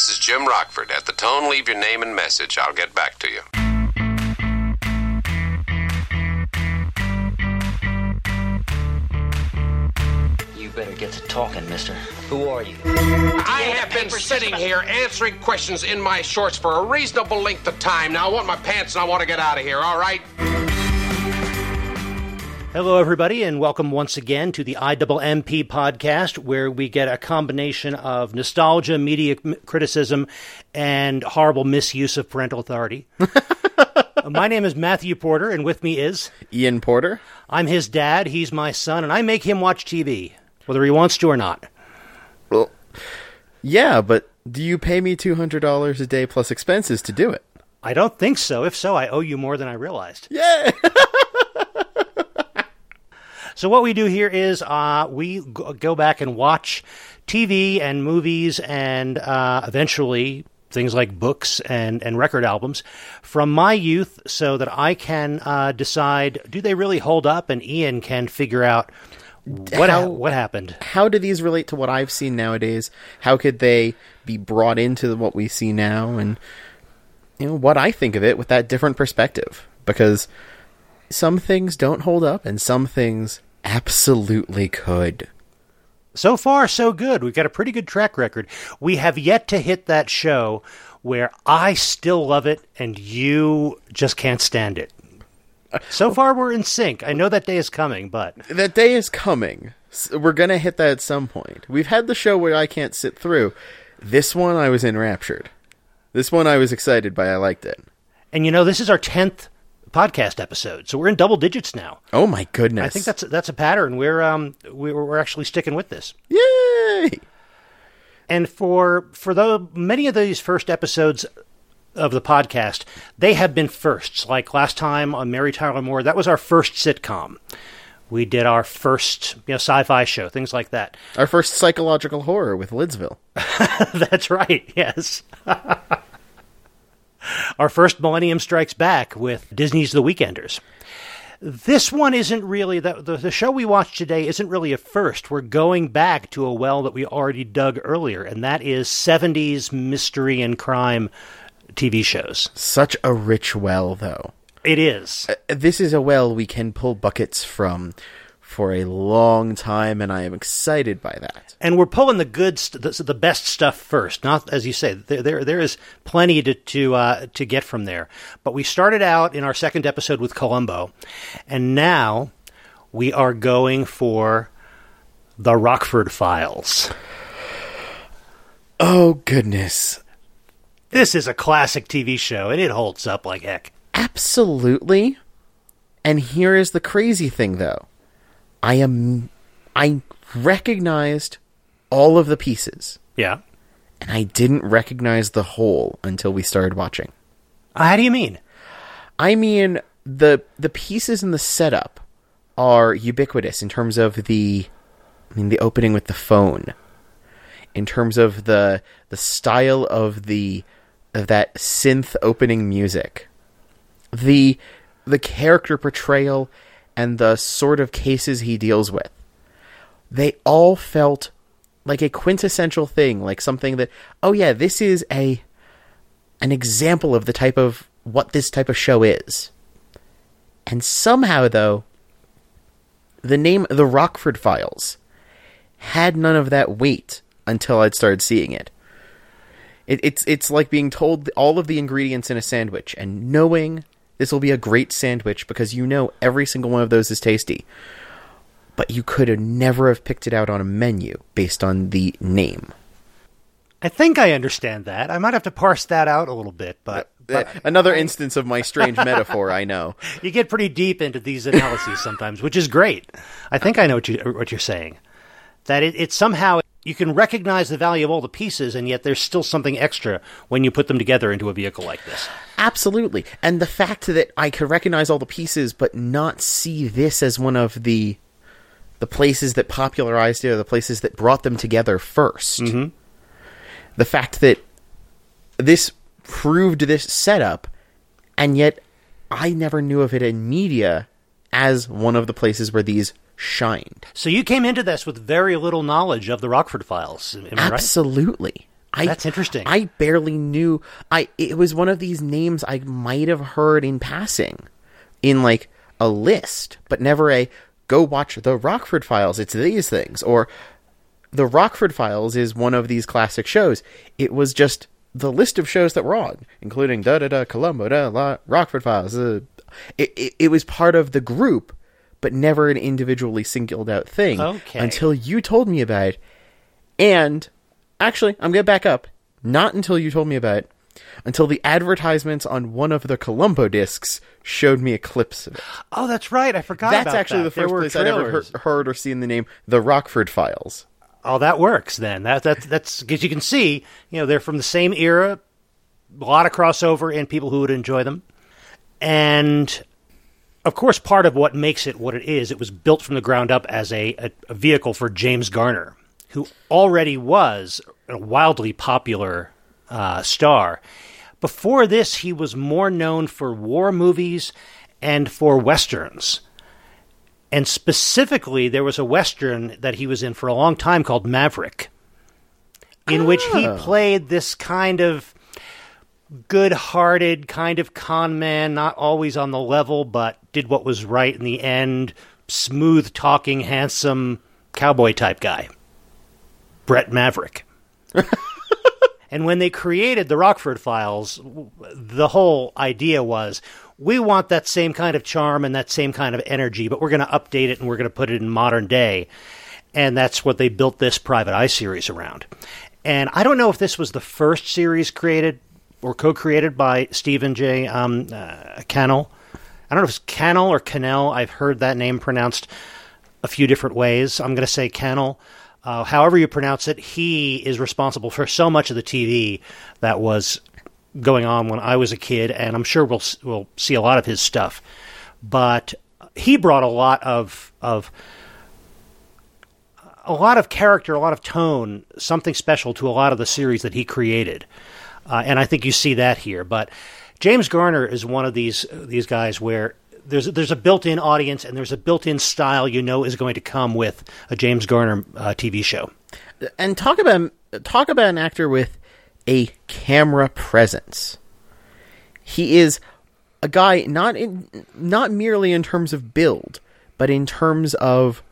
This is Jim Rockford. At the tone, leave your name and message. I'll get back to you. You better get to talking, mister. Who are you? I have been sitting here answering questions in my shorts for a reasonable length of time. Now I want my pants and I want to get out of here, all right? Hello, everybody, and welcome once again to the IMMP podcast, where we get a combination of nostalgia, media criticism, and horrible misuse of parental authority. My name is Matthew Porter, and with me is Ian Porter. I'm his dad, he's my son, and I make him watch TV, whether he wants to or not. Well, yeah, but do you pay me two hundred dollars a day plus expenses to do it? I don't think so. If so, I owe you more than I realized. Yeah. So what we do here is uh, we go back and watch TV and movies and uh, eventually things like books and, and record albums from my youth so that I can uh, decide do they really hold up and Ian can figure out what, ha- what happened. How do these relate to what I've seen nowadays? How could they be brought into what we see now, and you know what I think of it with that different perspective? Because some things don't hold up, and some things absolutely could. So far, so good. We've got a pretty good track record. We have yet to hit that show where I still love it and you just can't stand it. So uh, far, we're in sync. I know that day is coming, but that day is coming. We're gonna hit that at some point. We've had the show where I can't sit through. This one I was enraptured. This one I was excited by. I liked it. And you know, this is our tenth podcast episode, so we're in double digits now. Oh my goodness! I think that's that's a pattern. We're um we're, we're actually sticking with this. yay. And for for the many of these first episodes of the podcast, they have been firsts. Like last time on Mary Tyler Moore, that was our first sitcom. We did our first you know sci-fi show, things like that. Our first psychological horror with Lidsville. That's right. Yes. Our first Millennium Strikes Back with Disney's The Weekenders. This one isn't really the, the the show we watched today isn't really a first. We're going back to a well that we already dug earlier, and that is 70s mystery and crime TV shows. Such a rich well, though. It is. Uh, this is a well we can pull buckets from for a long time, and I am excited by that. and we're pulling the good, st- the, the best stuff first. Not as you say, there there, there is plenty to to uh, to get from there. But we started out in our second episode with Columbo, and now we are going for the Rockford Files. Oh goodness, This is a classic TV show, and it holds up like heck. absolutely. And here is the crazy thing, though. I am, I recognized all of the pieces, Yeah. and I didn't recognize the whole until we started watching. Uh, How do you mean? I mean the the pieces in the setup are ubiquitous in terms of the I mean the opening with the phone. In terms of the the style of the of that synth opening music. The the character portrayal and the sort of cases he deals with. They all felt like a quintessential thing, like something that oh yeah, this is a an example of the type of what this type of show is. And somehow, though, the name The Rockford Files had none of that weight until I'd started seeing it. it. It's it's like being told all of the ingredients in a sandwich and knowing this will be a great sandwich because you know every single one of those is tasty. But you could have never have picked it out on a menu based on the name. I think I understand that. I might have to parse that out a little bit, but, but Uh, Another instance of my strange metaphor, I know. you get pretty deep into these analyses sometimes, which is great. I think I know what you what you're saying. That it, it somehow you can recognize the value of all the pieces, and yet there's still something extra when you put them together into a vehicle like this. Absolutely. And the fact that I could recognize all the pieces but not see this as one of the the places that popularized it or the places that brought them together 1st mm-hmm. The fact that this proved this setup and yet I never knew of it in media as one of the places where these shined. So you came into this with very little knowledge of the Rockford Files. Am I right? Absolutely. I, That's interesting. I barely knew. I it was one of these names I might have heard in passing, in like a list, but never a go watch the Rockford Files. It's these things or the Rockford Files is one of these classic shows. It was just the list of shows that were on, including da da da Columbo da la Rockford Files. Uh, it, it it was part of the group, but never an individually singled out thing Okay. until you told me about it. And actually, I'm gonna back up. Not until you told me about it. Until the advertisements on one of the Columbo discs showed me a clips of it. oh, that's right. I forgot That's actually that. the first place I'd ever trailers. heard, heard or seen the name The Rockford Files. Oh, that works then. That that that's because you can see, you know, they're from the same era. A lot of crossover and people who would enjoy them, and of course, part of what makes it what it is, it was built from the ground up as a, a, a vehicle for James Garner, who already was a wildly popular uh, star. Before this, he was more known for war movies and for westerns. And specifically, there was a Western that he was in for a long time called Maverick, in which he played this kind of good hearted, kind of con man, not always on the level, but did what was right in the end, smooth talking, handsome cowboy type guy. Brett Maverick. And when they created the Rockford Files, the whole idea was we want that same kind of charm and that same kind of energy, but we're going to update it and we're going to put it in modern day. And that's what they built this Private Eye series around. And I don't know if this was the first series created or co created by Stephen J. Um, uh, Cannell. I don't know if it's Cannell or Cannell. I've heard that name pronounced a few different ways. I'm going to say Cannell. Uh, however you pronounce it, he is responsible for so much of the TV that was going on when I was a kid, and I'm sure we'll we'll see a lot of his stuff. But he brought a lot of of a lot of character, a lot of tone, something special to a lot of the series that he created, uh, and I think you see that here. But James Garner is one of these these guys where there's there's a built-in audience and there's a built-in style you know is going to come with a James Garner uh, TV show. and talk about talk about an actor with a camera presence. He is a guy not in not merely in terms of build, but in terms of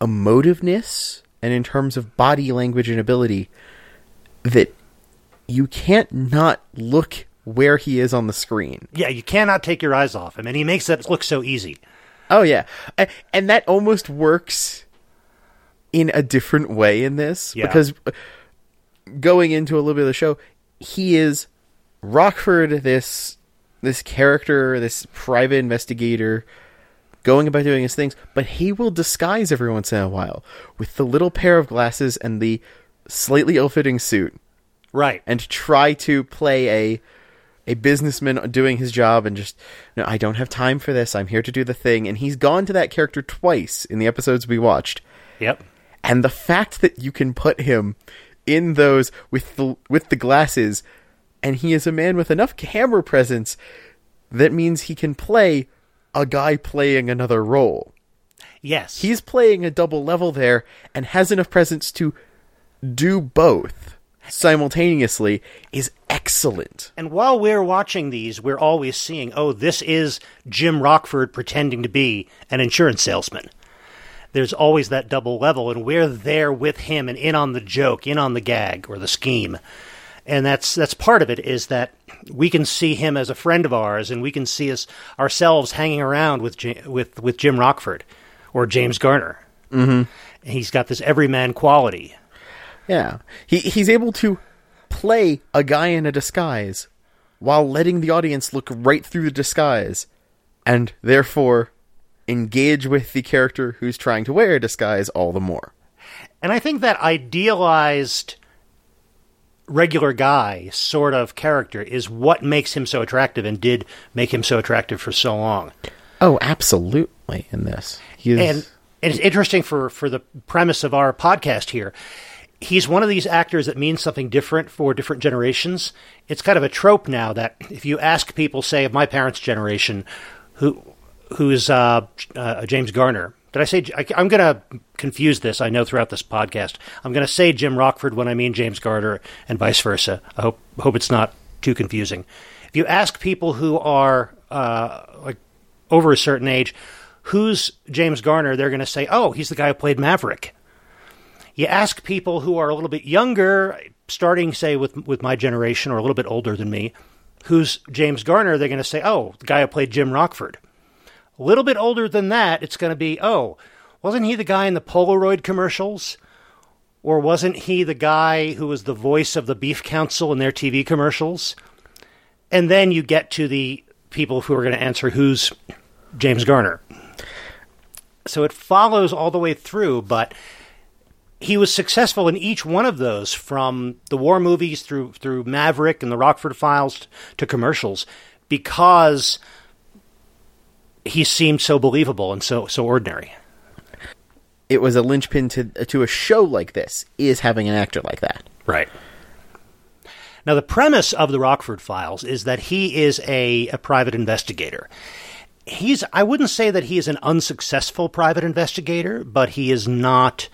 emotiveness and in terms of body language and ability that you can't not look where he is on the screen. Yeah, you cannot take your eyes off him, and he makes that look so easy. Oh yeah, and that almost works in a different way in this Yeah. because uh, going into a little bit of the show, he is Rockford, this this character, this private investigator, going about doing his things, but he will disguise every once in a while with the little pair of glasses and the slightly ill-fitting suit, Right. and try to play a a businessman doing his job and just no I don't have time for this. I'm here to do the thing and he's gone to that character twice in the episodes we watched. Yep. And the fact that you can put him in those with the with the glasses and he is a man with enough camera presence that means he can play a guy playing another role. Yes. He's playing a double level there and has enough presence to do both simultaneously is excellent. And while we're watching these, we're always seeing, oh, this is Jim Rockford pretending to be an insurance salesman. There's always that double level, and we're there with him and in on the joke, in on the gag or the scheme. And that's that's part of it is that we can see him as a friend of ours, and we can see us ourselves hanging around with J- with with Jim Rockford or James Garner. Mm-hmm. He's got this everyman quality. Yeah. He he's able to play a guy in a disguise while letting the audience look right through the disguise and therefore engage with the character who's trying to wear a disguise all the more. And I think that idealized regular guy sort of character is what makes him so attractive and did make him so attractive for so long. Oh, absolutely in this. He is, And it's interesting for, for the premise of our podcast here. He's one of these actors that means something different for different generations. It's kind of a trope now that if you ask people, say, of my parents' generation, who who's uh, uh, James Garner, Did I say? I, am going to confuse this. I know throughout this podcast, I'm going to say Jim Rockford when I mean James Garner, and vice versa. I hope hope it's not too confusing. If you ask people who are uh, like over a certain age, who's James Garner, they're going to say, "Oh, he's the guy who played Maverick." You ask people who are a little bit younger, starting say with with my generation or a little bit older than me, who's James Garner, they're going to say, "Oh, the guy who played Jim Rockford." A little bit older than that, it's going to be, oh, wasn't he the guy in the Polaroid commercials? Or wasn't he the guy who was the voice of the Beef Council in their TV commercials? And then you get to the people who are going to answer who's James Garner. So it follows all the way through, but he was successful in each one of those from the war movies through through Maverick and the Rockford Files to commercials because he seemed so believable and so so ordinary. It was a linchpin to to a show like this is having an actor like that. Right. Now the premise of the Rockford Files is that he is a, a private investigator. He's I wouldn't say that he is an unsuccessful private investigator, but he is not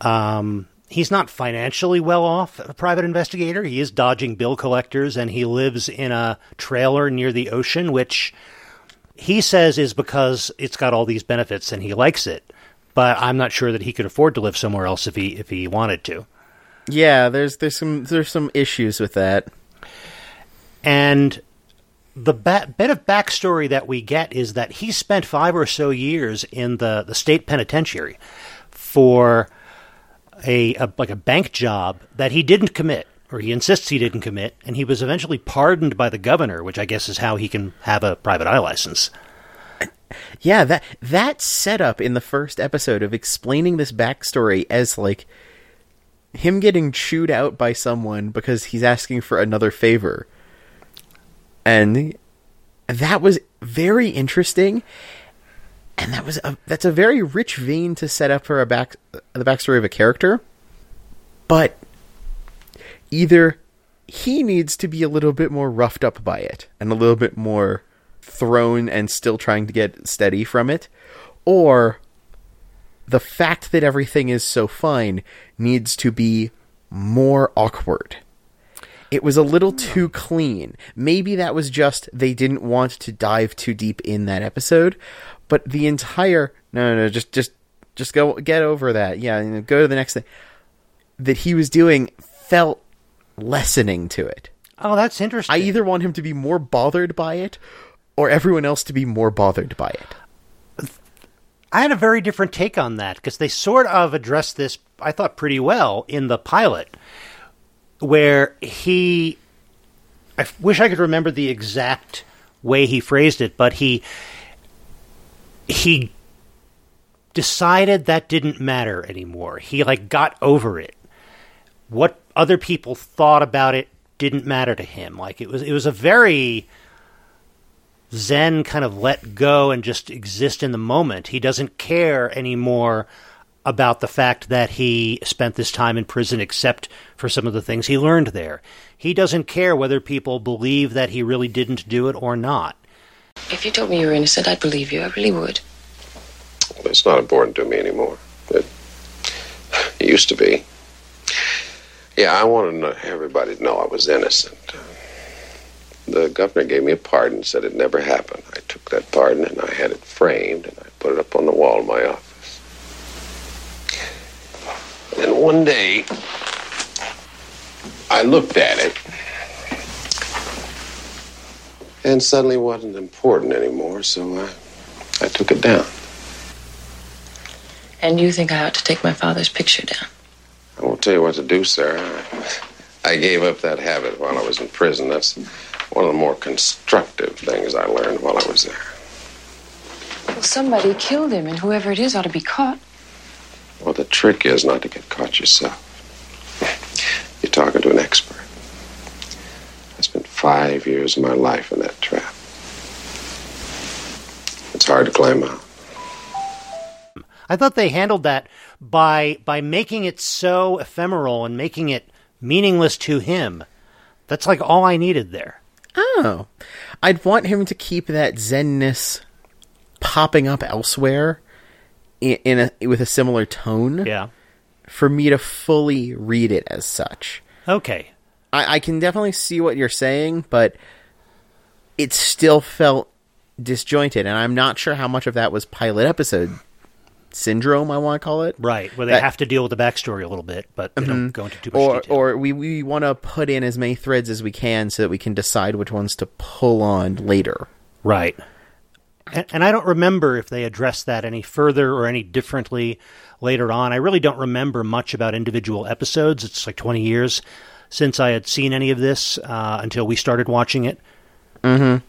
um he's not financially well off a private investigator. He is dodging bill collectors and he lives in a trailer near the ocean which he says is because it's got all these benefits and he likes it. But I'm not sure that he could afford to live somewhere else if he if he wanted to. Yeah, there's there's some there's some issues with that. And the ba- bit of backstory that we get is that he spent five or so years in the, the state penitentiary for a, a like a bank job that he didn't commit or he insists he didn't commit, and he was eventually pardoned by the governor, which I guess is how he can have a private eye license. Yeah, that that setup in the first episode of explaining this backstory as like him getting chewed out by someone because he's asking for another favor. And that was very interesting. And that was a that's a very rich vein to set up for a back the backstory of a character. But either he needs to be a little bit more roughed up by it and a little bit more thrown and still trying to get steady from it, or the fact that everything is so fine needs to be more awkward. It was a little too clean. Maybe that was just they didn't want to dive too deep in that episode, but the entire no, no, no just just just go get over that. Yeah, you know, go to the next thing that he was doing felt lessening to it. Oh, that's interesting. I either want him to be more bothered by it or everyone else to be more bothered by it. I had a very different take on that because they sort of addressed this, I thought, pretty well in the pilot, where he. I wish I could remember the exact way he phrased it, but he. He decided that didn't matter anymore. He, like, got over it. What other people thought about it didn't matter to him. Like it was it was a very zen kind of let go and just exist in the moment. He doesn't care anymore about the fact that he spent this time in prison except for some of the things he learned there. He doesn't care whether people believe that he really didn't do it or not. If you told me you were innocent, I'd believe you. I really would. Well, it's not important to me anymore. It, it used to be. Yeah, I wanted everybody to know I was innocent. The governor gave me a pardon, said it never happened. I took that pardon and I had it framed and I put it up on the wall in my office. And then one day, I looked at it and suddenly wasn't important anymore, so I, I took it down. And you think I ought to take my father's picture down? I won't tell you what to do, Sarah. I gave up that habit while I was in prison. That's one of the more constructive things I learned while I was there. Well, somebody killed him, and whoever it is ought to be caught. Well, the trick is not to get caught yourself. You're talking to an expert. I spent five years of my life in that trap. It's hard to climb out. I thought they handled that by by making it so ephemeral and making it meaningless to him. That's like all I needed there. Oh. I'd want him to keep that zenness popping up elsewhere in, in a with a similar tone Yeah. for me to fully read it as such. Okay. I, I can definitely see what you're saying, but it still felt disjointed, and I'm not sure how much of that was pilot episode syndrome. I want to call it, Right. Where they That- have to deal with the backstory a little bit, but they don't mm-hmm. go into too much or detail. or we we want to put in as many threads as we can so that we can decide which ones to pull on later. Right. And, and I don't remember if they addressed that any further or any differently later on. I really don't remember much about individual episodes. It's like 20 years since I had seen any of this uh, until we started watching it. I,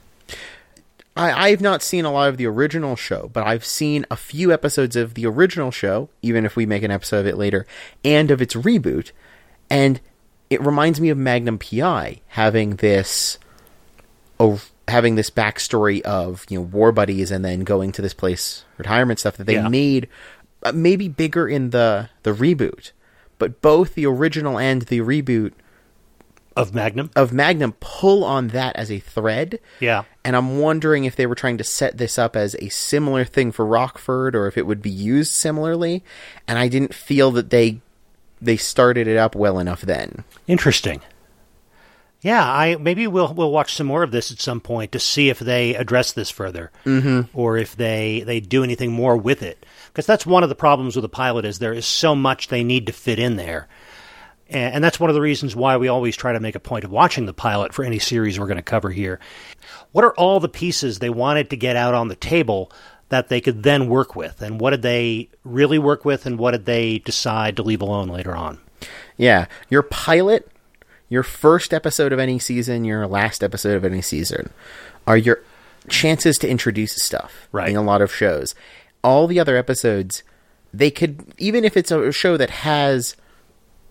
I've not seen a lot of the original show, but I've seen a few episodes of the original show, even if we make an episode of it later, and of its reboot. And it reminds me of Magnum PI having this, having this backstory of you know war buddies and then going to this place retirement stuff that they Yeah. made uh, maybe bigger in the the reboot, but both the original and the reboot Of Magnum? of Magnum pull on that as a thread. Yeah. And I'm wondering if they were trying to set this up as a similar thing for Rockford or if it would be used similarly. And I didn't feel that they they started it up well enough then. Interesting. Yeah, I maybe we'll we'll watch some more of this at some point to see if they address this further, mm-hmm. or if they they do anything more with it. Because that's one of the problems with the pilot is there is so much they need to fit in there, and, and that's one of the reasons why we always try to make a point of watching the pilot for any series we're going to cover here. What are all the pieces they wanted to get out on the table that they could then work with, and what did they really work with, and what did they decide to leave alone later on? Yeah, your pilot, your first episode of any season, your last episode of any season are your chances to introduce stuff Right. in a lot of shows. All the other episodes, they could even if it's a show that has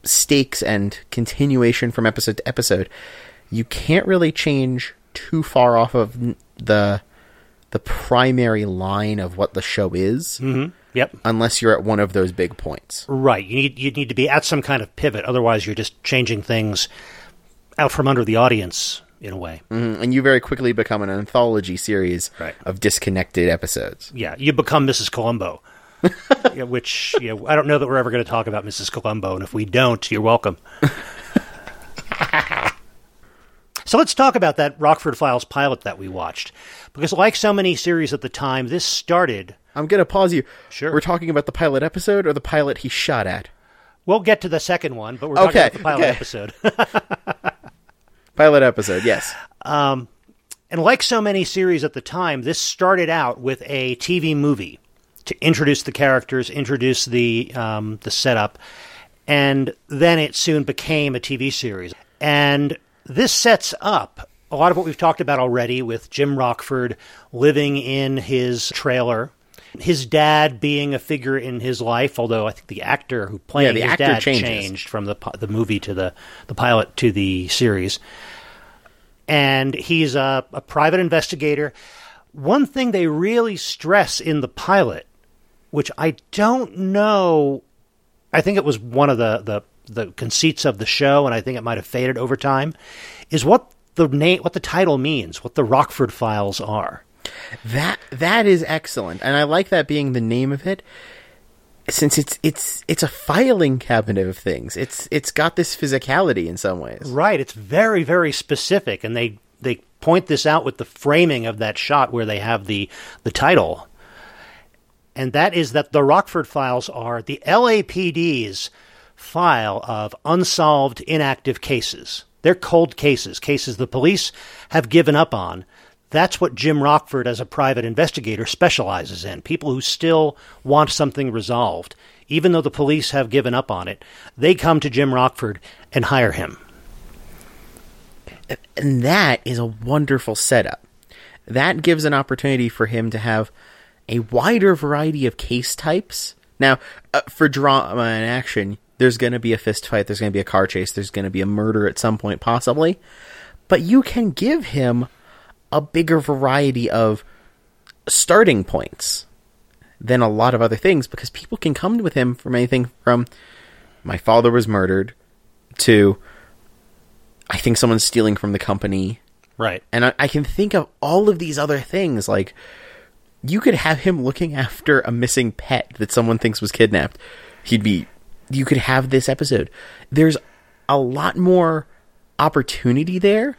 stakes and continuation from episode to episode, you can't really change too far off of the the primary line of what the show is Yep. unless you're at one of those big points. Right. You need you need to be at some kind of pivot. Otherwise, you're just changing things out from under the audience in a way. Mm, and you very quickly become an anthology series Right. of disconnected episodes. Yeah, you become Mrs. Columbo. yeah, which you know, I don't know that we're ever going to talk about Mrs. Columbo, and if we don't, you're welcome. so let's talk about that Rockford Files pilot that we watched, because like so many series at the time, this started. I'm going to pause you. Sure. We're talking about the pilot episode or the pilot he shot at? We'll get to the second one, but we're talking Okay, about the pilot okay. episode. Pilot episode, yes. Um, and like so many series at the time, this started out with a TV movie to introduce the characters, introduce the um, the setup, and then it soon became a TV series. And this sets up a lot of what we've talked about already with Jim Rockford living in his trailer. His dad being a figure in his life, although I think the actor who played Yeah, the his actor dad changes. changed from the the movie to the the pilot to the series and he's a, a private investigator. One thing they really stress in the pilot, which I don't know, I think it was one of the, the, the conceits of the show, and I think it might have faded over time, is what the name, what the title means, what the Rockford Files are. That that is excellent. And I like that being the name of it since it's it's it's a filing cabinet of things. It's it's got this physicality in some ways. Right. It's very, very specific, and they they point this out with the framing of that shot where they have the the title, and that is that the Rockford Files are the LAPD's file of unsolved inactive cases. They're cold cases, cases the police have given up on. That's what Jim Rockford, as a private investigator, specializes in. People who still want something resolved, even though the police have given up on it, they come to Jim Rockford and hire him. And that is a wonderful setup. That gives an opportunity for him to have a wider variety of case types. Now, uh, for drama and action, there's going to be a fist fight, there's going to be a car chase, there's going to be a murder at some point, possibly. But you can give him a bigger variety of starting points than a lot of other things because people can come with him from anything from my father was murdered to I think someone's stealing from the company Right. and I, I can think of all of these other things like you could have him looking after a missing pet that someone thinks was kidnapped. He'd be. You could have this episode. There's a lot more opportunity there,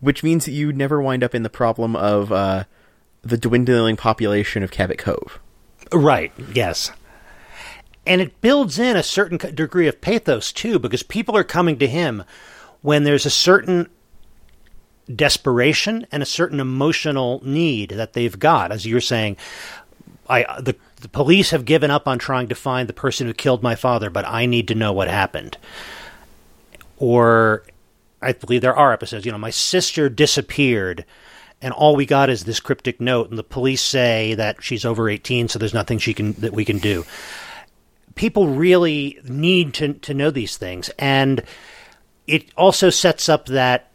which means that you never wind up in the problem of uh, the dwindling population of Cabot Cove. Right, yes. And it builds in a certain degree of pathos, too, because people are coming to him when there's a certain desperation and a certain emotional need that they've got. As you're saying, I, the, the police have given up on trying to find the person who killed my father, but I need to know what happened. Or I believe there are episodes, you know, my sister disappeared and all we got is this cryptic note and the police say that she's over 18 so there's nothing she can that we can do people really need to to know these things and it also sets up that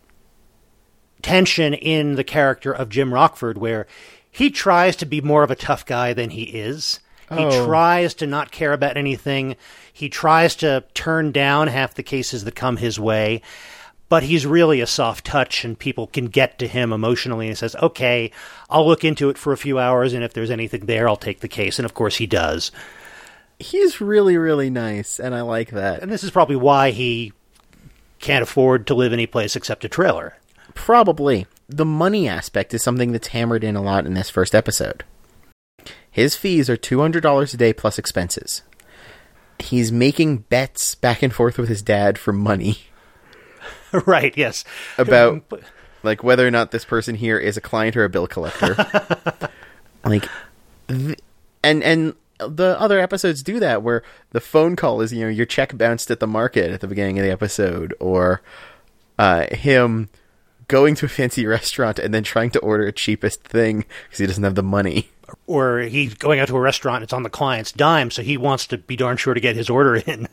tension in the character of Jim Rockford where he tries to be more of a tough guy than he is. He Oh. tries to not care about anything. He tries to turn down half the cases that come his way but he's really a soft touch and people can get to him emotionally and he says okay i'll look into it for a few hours and if there's anything there i'll take the case. And of course he does. He's really, really nice, and I like that. and this is probably why he can't afford to live any place except a trailer Probably. The money aspect is something that's hammered in a lot in this first episode. His fees are $200 a day plus expenses. He's making bets back and forth with his dad for money right yes about like whether or not this person here is a client or a bill collector. like th- and and the other episodes do that where the phone call is you know your check bounced at the market at the beginning of the episode or uh, him going to a fancy restaurant and then trying to order a cheapest thing because he doesn't have the money. or he's going out to a restaurant it's on the client's dime so he wants to be darn sure to get his order in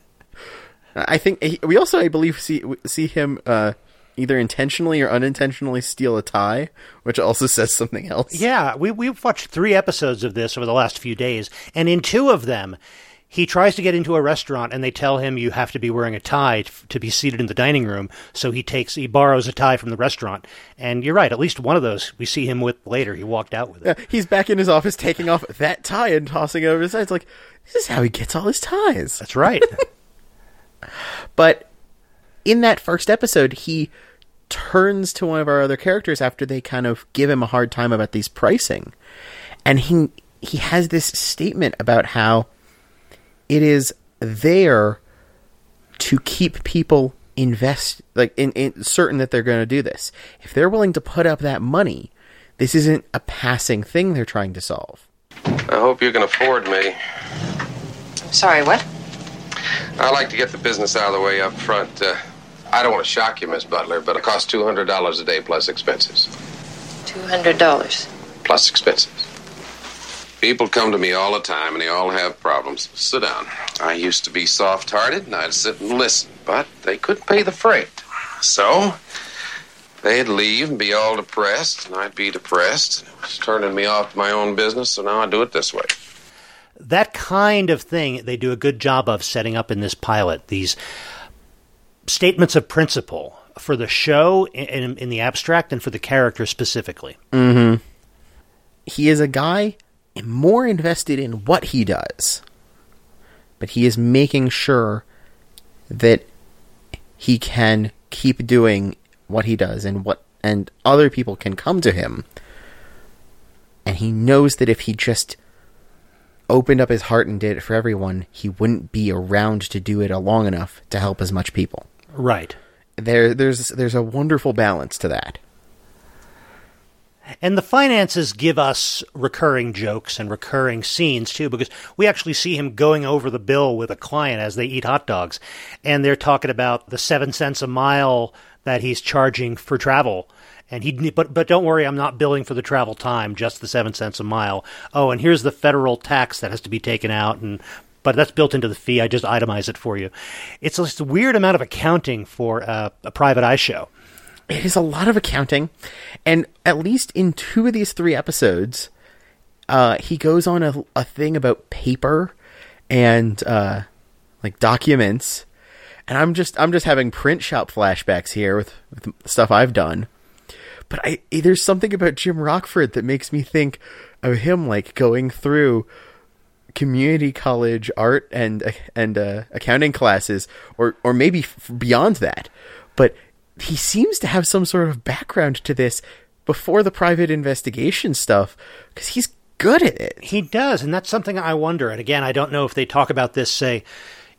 I think he- we also, I believe, see see him uh, either intentionally or unintentionally steal a tie, which also says something else. Yeah, we we've watched three episodes of this over the last few days, and in two of them, he tries to get into a restaurant, and they tell him you have to be wearing a tie to be seated in the dining room. So he takes he borrows a tie from the restaurant, and you're right. At least one of those we see him with later. He walked out with it. Yeah, he's back in his office taking off that tie and tossing it over his head. It's like, this is how he gets all his ties. That's right. But in that first episode, he turns to one of our other characters after they kind of give him a hard time about these pricing. And he he has this statement about how it is there to keep people invest like in, in certain that they're going to do this. If they're willing to put up that money, this isn't a passing thing they're trying to solve. I hope you can afford me. Sorry, what? I like to get the business out of the way up front. Uh, I don't want to shock you, Miss Butler, but it costs $200 a day plus expenses. $200. Plus expenses. People come to me all the time and they all have problems. Sit down. I used to be soft hearted and I'd sit and listen, but they couldn't pay the freight. So they'd leave and be all depressed, and I'd be depressed. It was turning me off to my own business, so now I do it this way. that kind of thing they do a good job of setting up in this pilot. These statements of principle for the show in, in, in the abstract and for the character specifically. Mm-hmm. he is a guy more invested in what he does, but he is making sure that he can keep doing what he does and what and other people can come to him. And he knows that if he just opened up his heart and did it for everyone, he wouldn't be around to do it long enough to help as much people. Right. There there's there's a wonderful balance to that. And the finances give us recurring jokes and recurring scenes too, because we actually see him going over the bill with a client as they eat hot dogs. And they're talking about the seven cents a mile that he's charging for travel. And he, but, but don't worry, I'm not billing for the travel time, just the seven cents a mile. Oh, and here's the federal tax that has to be taken out. And, but that's built into the fee. I just itemize it for you. It's just a weird amount of accounting for a, a private eye show. It is a lot of accounting. And at least in two of these three episodes uh, he goes on a, a thing about paper and uh, like documents. And i'm just i'm just having print shop flashbacks here with, with stuff i've done. But I, there's something about jim rockford that makes me think of him like going through community college art and and uh, accounting classes, or or maybe f- beyond that. But he seems to have some sort of background to this before the private investigation stuff because he's good at it. He does, and that's something I wonder. And again, I don't know if they talk about this, say,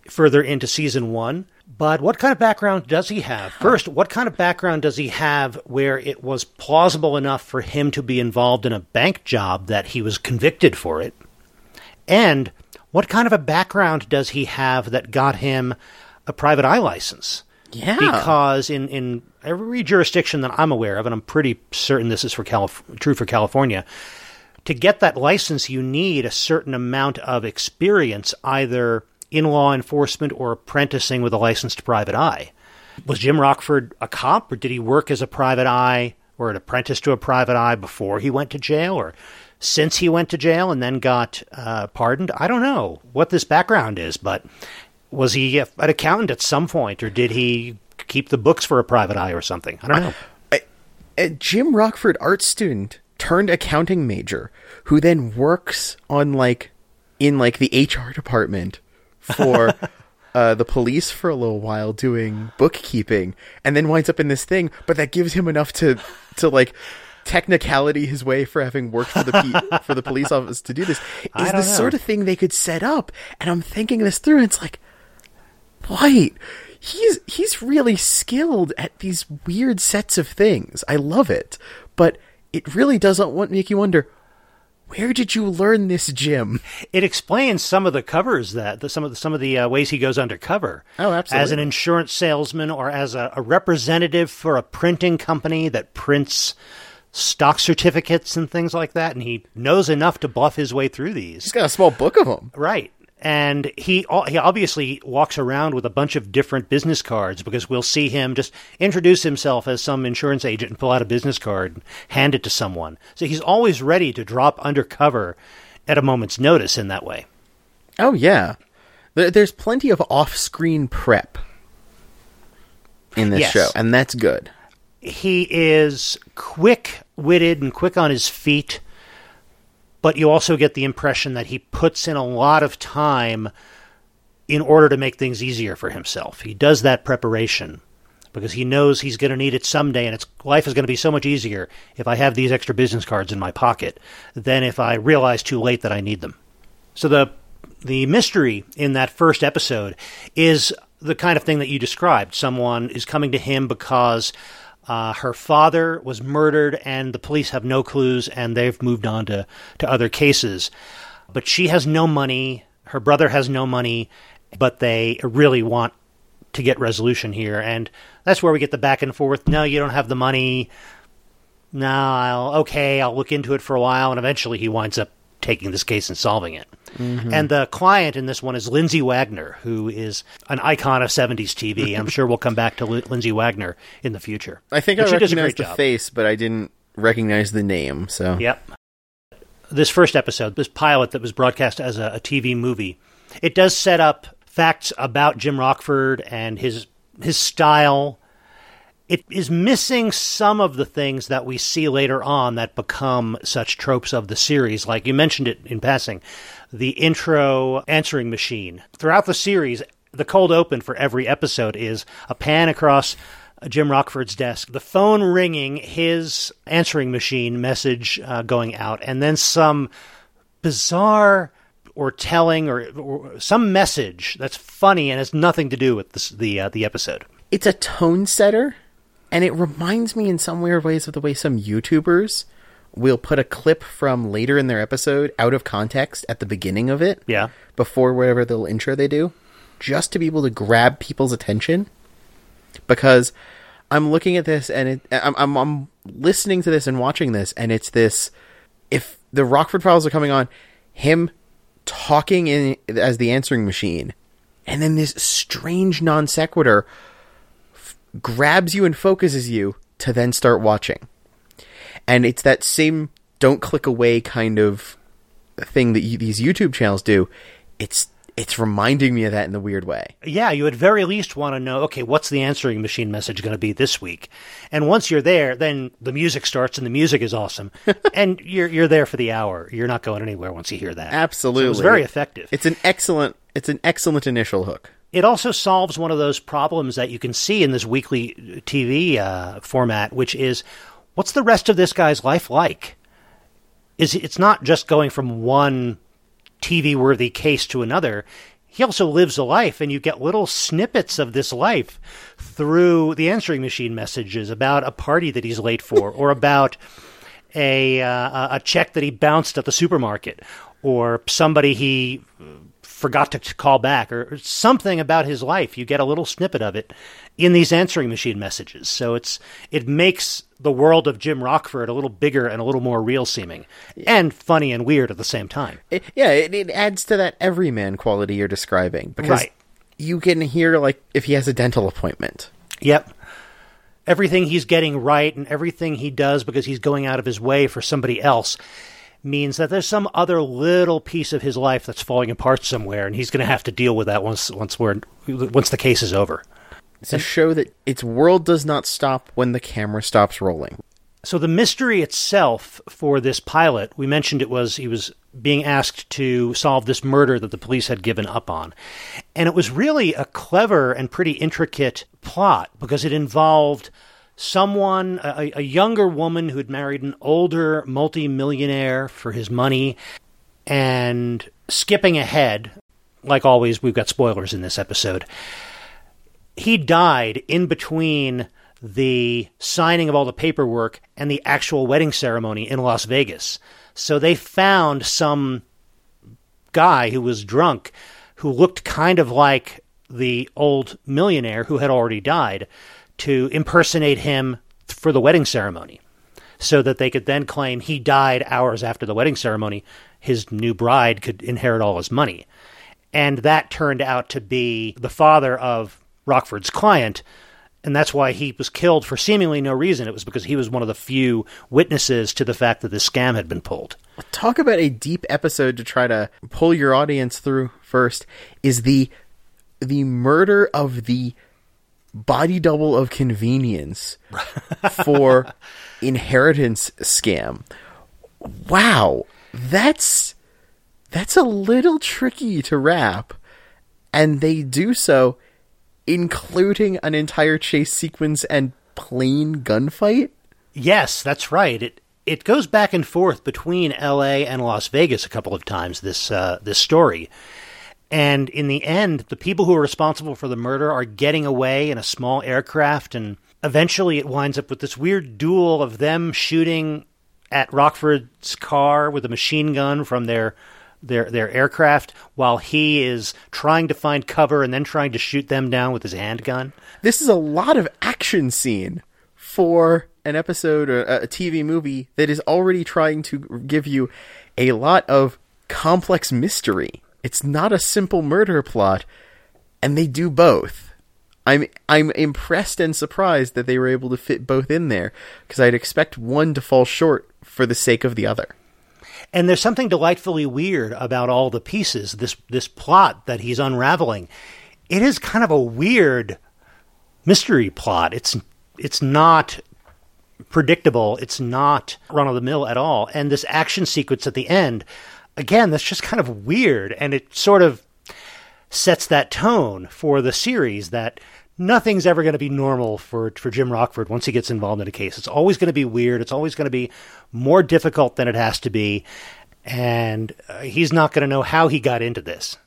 further into season one. But what kind of background does he have? First, what kind of background does he have where it was plausible enough for him to be involved in a bank job that he was convicted for it? And what kind of a background does he have that got him a private eye license? Yeah. Because in, in every jurisdiction that I'm aware of, and I'm pretty certain this is for Calif- true for California, to get that license, you need a certain amount of experience, either in law enforcement or apprenticing with a licensed private eye. Was Jim Rockford a cop, or did he work as a private eye or an apprentice to a private eye before he went to jail, or since he went to jail and then got uh, pardoned? I don't know what this background is, but was he an accountant at some point, or did he keep the books for a private eye or something? I don't know. a Jim Rockford art student turned accounting major who then works on like in like the HR department for uh, the police for a little while doing bookkeeping and then winds up in this thing but that gives him enough to to like technicality his way for having worked for the P- for the police office to do this is the know. sort of thing they could set up and I'm thinking this through and it's like White. He's he's really skilled at these weird sets of things. I love it, but it really doesn't want make you wonder where did you learn this, Jim? It explains some of the covers that the, some of the, some of the uh, ways he goes undercover. Oh, absolutely. As an insurance salesman or as a, a representative for a printing company that prints stock certificates and things like that, and he knows enough to bluff his way through these. He's got a small book of them. Right. And he he obviously walks around with a bunch of different business cards because we'll see him just introduce himself as some insurance agent and pull out a business card and hand it to someone. So he's always ready to drop undercover at a moment's notice in that way. Oh yeah, there's plenty of off-screen prep in this Yes. show, and that's good. He is quick witted and quick on his feet, but you also get the impression that he puts in a lot of time in order to make things easier for himself. He does that preparation because he knows he's going to need it someday, and it's life is going to be so much easier if I have these extra business cards in my pocket than if I realize too late that I need them. So the the mystery in that first episode is the kind of thing that you described. Someone is coming to him because uh, her father was murdered, and the police have no clues, and they've moved on to, to other cases. But she has no money. Her brother has no money, but they really want to get resolution here. And that's where we get the back and forth. No, you don't have the money. No, I'll, okay, I'll look into it for a while. And eventually he winds up taking this case and solving it. Mm-hmm. And the client in this one is Lindsay Wagner, who is an icon of 70s TV. I'm sure we'll come back to Li- Lindsay Wagner in the future. I think But I she does a recognized the job. face, but I didn't recognize the name. So Yep. This first episode, this pilot that was broadcast as a, a TV movie, it does set up facts about Jim Rockford and his his style. It is missing some of the things that we see later on that become such tropes of the series. Like you mentioned it in passing, the intro answering machine. Throughout the series, the cold open for every episode is a pan across Jim Rockford's desk, the phone ringing, his answering machine message uh, going out, and then some bizarre or telling or, or some message that's funny and has nothing to do with the uh, the episode. it's a tone setter, and it reminds me in some weird ways of the way some YouTubers will put a clip from later in their episode out of context at the beginning of it. Yeah. Before whatever little intro they do, just to be able to grab people's attention. Because I'm looking at this and it, I'm, I'm I'm listening to this and watching this, and it's this. If the Rockford Files are coming on, him talking in as the answering machine, and then this strange non sequitur grabs you and focuses you to then start watching. And it's that same don't click away kind of thing that you, these YouTube channels do. It's it's reminding me of that in the weird way. Yeah, you at very least want to know, okay, what's the answering machine message going to be this week? And once you're there, then the music starts and the music is awesome. and you're you're there for the hour. You're not going anywhere once you hear that. Absolutely. So it was very effective. It's an excellent it's an excellent initial hook. It also solves one of those problems that you can see in this weekly TV uh, format, which is what's the rest of this guy's life like? Is it's not just going from one TV worthy case to another. He also lives a life, and you get little snippets of this life through the answering machine messages about a party that he's late for, or about a uh, a check that he bounced at the supermarket, or somebody he forgot to call back, or something about his life. You get a little snippet of it in these answering machine messages. So it's it makes the world of Jim Rockford a little bigger and a little more real seeming, and funny and weird at the same time. It, yeah, it, it adds to that everyman quality you're describing because Right. you can hear like if he has a dental appointment. Yep. Everything he's getting right and everything he does because he's going out of his way for somebody else means that there's some other little piece of his life that's falling apart somewhere and he's going to have to deal with that once once we're once the case is over. A show that its world does not stop when the camera stops rolling. So the mystery itself for this pilot, we mentioned it was he was being asked to solve this murder that the police had given up on. And it was really a clever and pretty intricate plot because it involved someone, a, a younger woman who had married an older multimillionaire for his money, and skipping ahead, like always, we've got spoilers in this episode. He died in between the signing of all the paperwork and the actual wedding ceremony in Las Vegas. So they found some guy who was drunk who looked kind of like the old millionaire who had already died to impersonate him for the wedding ceremony so that they could then claim he died hours after the wedding ceremony his new bride could inherit all his money and that turned out to be the father of Rockford's client and that's why he was killed for seemingly no reason. It was because he was one of the few witnesses to the fact that this scam had been pulled. Talk about a deep episode to try to pull your audience through first is the the murder of the body double of convenience for inheritance scam. Wow, that's that's a little tricky to wrap, and they do so, including an entire chase sequence and plane gunfight. Yes, that's right. It it goes back and forth between L.A. and Las Vegas a couple of times. This uh, this story, and in the end, the people who are responsible for the murder are getting away in a small aircraft, and eventually it winds up with this weird duel of them shooting at Rockford's car with a machine gun from their their their aircraft while he is trying to find cover and then trying to shoot them down with his handgun. this is a lot of action scene for an episode or a TV movie that is already trying to give you a lot of complex mystery. It's not a simple murder plot, and they do both. I'm I'm impressed and surprised that they were able to fit both in there because I'd expect one to fall short for the sake of the other. And there's something delightfully weird about all the pieces, this this plot that he's unraveling. It is kind of a weird mystery plot. It's it's not predictable. It's not run of the mill at all. And this action sequence at the end, again, that's just kind of weird and it sort of sets that tone for the series that nothing's ever going to be normal for, for Jim Rockford once he gets involved in a case. It's always going to be weird. It's always going to be more difficult than it has to be. And uh, he's not going to know how he got into this.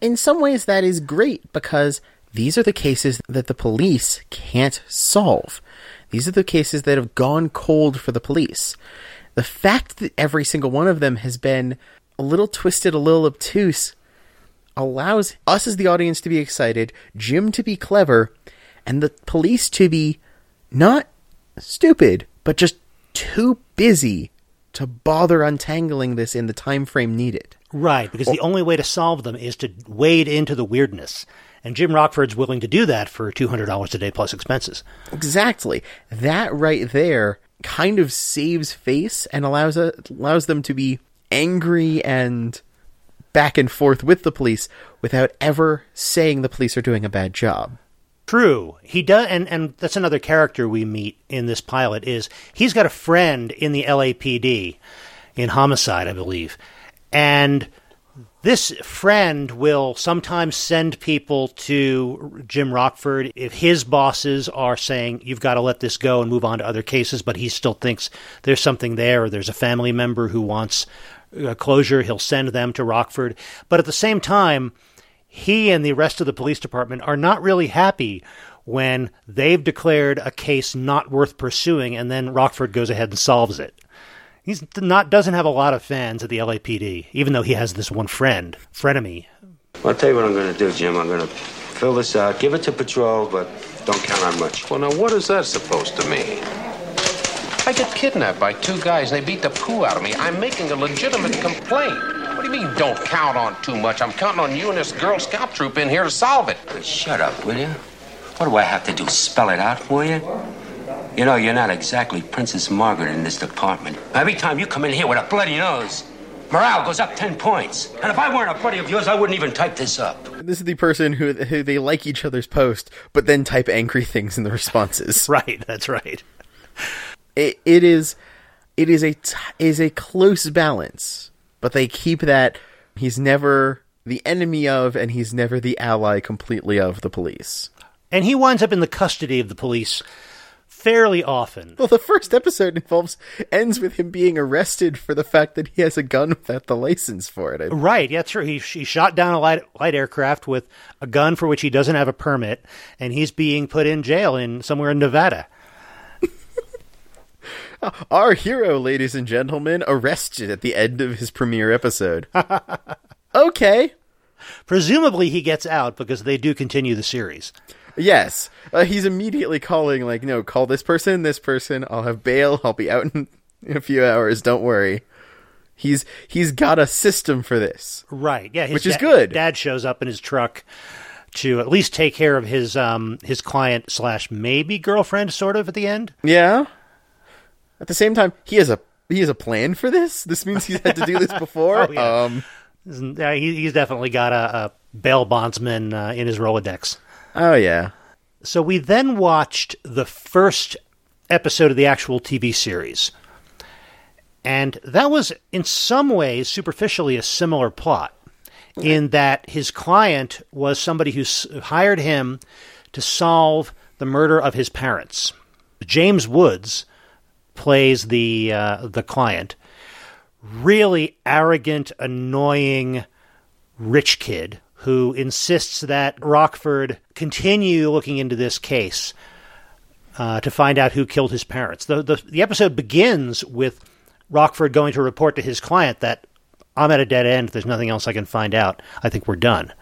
in some ways that is great because these are the cases that the police can't solve. These are the cases that have gone cold for the police. The fact that every single one of them has been a little twisted, a little obtuse, allows us as the audience to be excited, Jim to be clever, and the police to be not stupid, but just too busy to bother untangling this in the time frame needed. Right, because the only way to solve them is to wade into the weirdness. And Jim Rockford's willing to do that for $200 a day plus expenses. Exactly. That right there kind of saves face and allows uh, allows them to be angry and back and forth with the police without ever saying the police are doing a bad job. True. He does, and, and that's another character we meet in this pilot is he's got a friend in the LAPD in homicide, I believe. And this friend will sometimes send people to Jim Rockford if his bosses are saying, you've got to let this go and move on to other cases, but he still thinks there's something there or there's a family member who wants closure. He'll send them to Rockford. But at the same time, he and the rest of the police department are not really happy when they've declared a case not worth pursuing and then Rockford goes ahead and solves it. He's not doesn't have a lot of fans at the LAPD, even though he has this one friend, frenemy. I'll tell you what I'm going to do, Jim. I'm going to fill this out, give it to patrol, but don't count on much. Well, now, what is that supposed to mean? I get kidnapped by two guys and they beat the poo out of me. I'm making a legitimate complaint. What do you mean, don't count on too much? I'm counting on you and this Girl Scout troop in here to solve it. Shut up, will you? What do I have to do? Spell it out for you? You know, you're not exactly Princess Margaret in this department. Every time you come in here with a bloody nose, morale goes up 10 points. And if I weren't a buddy of yours, I wouldn't even type this up. This is the person who, who they like each other's post, but then type angry things in the responses. Right, that's right. It, it is, it is a t- is a close balance, but they keep that he's never the enemy of, and he's never the ally completely of the police. And he winds up in the custody of the police fairly often. Well, the first episode involves ends with him being arrested for the fact that he has a gun without the license for it. Right, yeah, true. He, he shot down a light, light aircraft with a gun for which he doesn't have a permit, and he's being put in jail in somewhere in Nevada. Our hero, ladies and gentlemen, arrested at the end of his premiere episode. okay. Presumably he gets out because they do continue the series. Yes. Uh, he's immediately calling, like, no, call this person, this person. I'll have bail. I'll be out in, a few hours. Don't worry. He's he's got a system for this. Right. Yeah. His Which is good. Dad shows up in his truck to at least take care of his um his client slash maybe girlfriend, sort of at the end. Yeah. At the same time, he has a he has a plan for this. This means he's had to do this before. Oh, yeah. Um, he, he's definitely got a, a bail bondsman uh, in his Rolodex. oh yeah. So we then watched the first episode of the actual TV series. And that was, in some ways, superficially a similar plot, in that his client was somebody who hired him to solve the murder of his parents. James Woods plays the uh, the client, really arrogant, annoying rich kid who insists that Rockford continue looking into this case uh, to find out who killed his parents. The, the the episode begins with Rockford going to report to his client that I'm at a dead end. There's nothing else I can find out. I think we're done.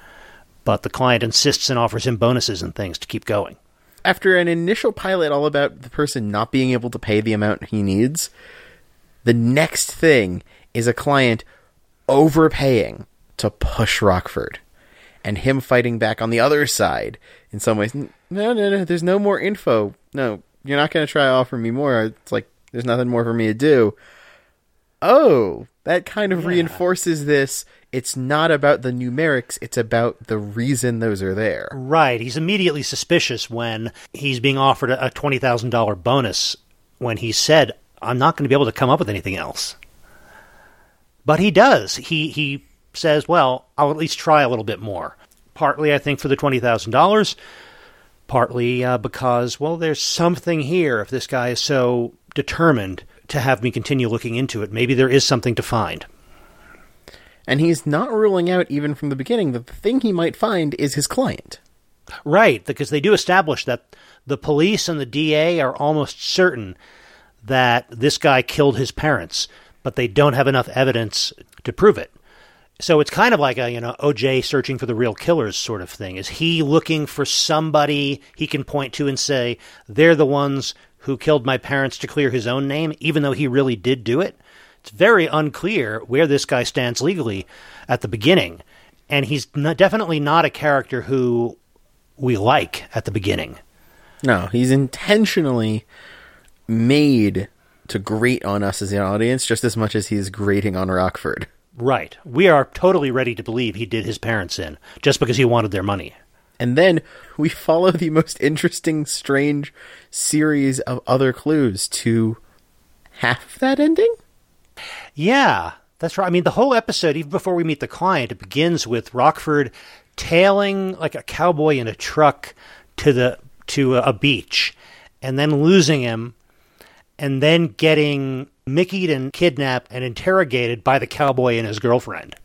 But the client insists and offers him bonuses and things to keep going. After an initial pilot all about the person not being able to pay the amount he needs, the next thing is a client overpaying to push Rockford and him fighting back on the other side in some ways. No, no, no, there's no more info. No, you're not going to try to offer me more. It's like there's nothing more for me to do. Oh, that kind of reinforces this. It's not about the numerics, it's about the reason those are there. Right. He's immediately suspicious when he's being offered a a $20,000 bonus when he said, I'm not going to be able to come up with anything else. But he does. He, he says, well, I'll at least try a little bit more. Partly, I think, for the $20,000. Partly uh, because, well, there's something here. If this guy is so determined to have me continue looking into it, maybe there is something to find. And he's not ruling out, even from the beginning, that the thing he might find is his client. Right, because they do establish that the police and the DA are almost certain that this guy killed his parents, but they don't have enough evidence to prove it. So it's kind of like a, you know, OJ searching for the real killers sort of thing. Is he looking for somebody he can point to and say, they're the ones who killed my parents to clear his own name, even though he really did do it? It's very unclear where this guy stands legally at the beginning. And he's not, definitely not a character who we like at the beginning. No, he's intentionally made to grate on us as an audience just as much as he's grating on Rockford. Right. We are totally ready to believe he did his parents in just because he wanted their money. And then we follow the most interesting, strange series of other clues to half that ending. Yeah, that's right. I mean, the whole episode, even before we meet the client, it begins with Rockford tailing like a cowboy in a truck to the to a beach, and then losing him, and then getting Mickeyed and kidnapped and interrogated by the cowboy and his girlfriend.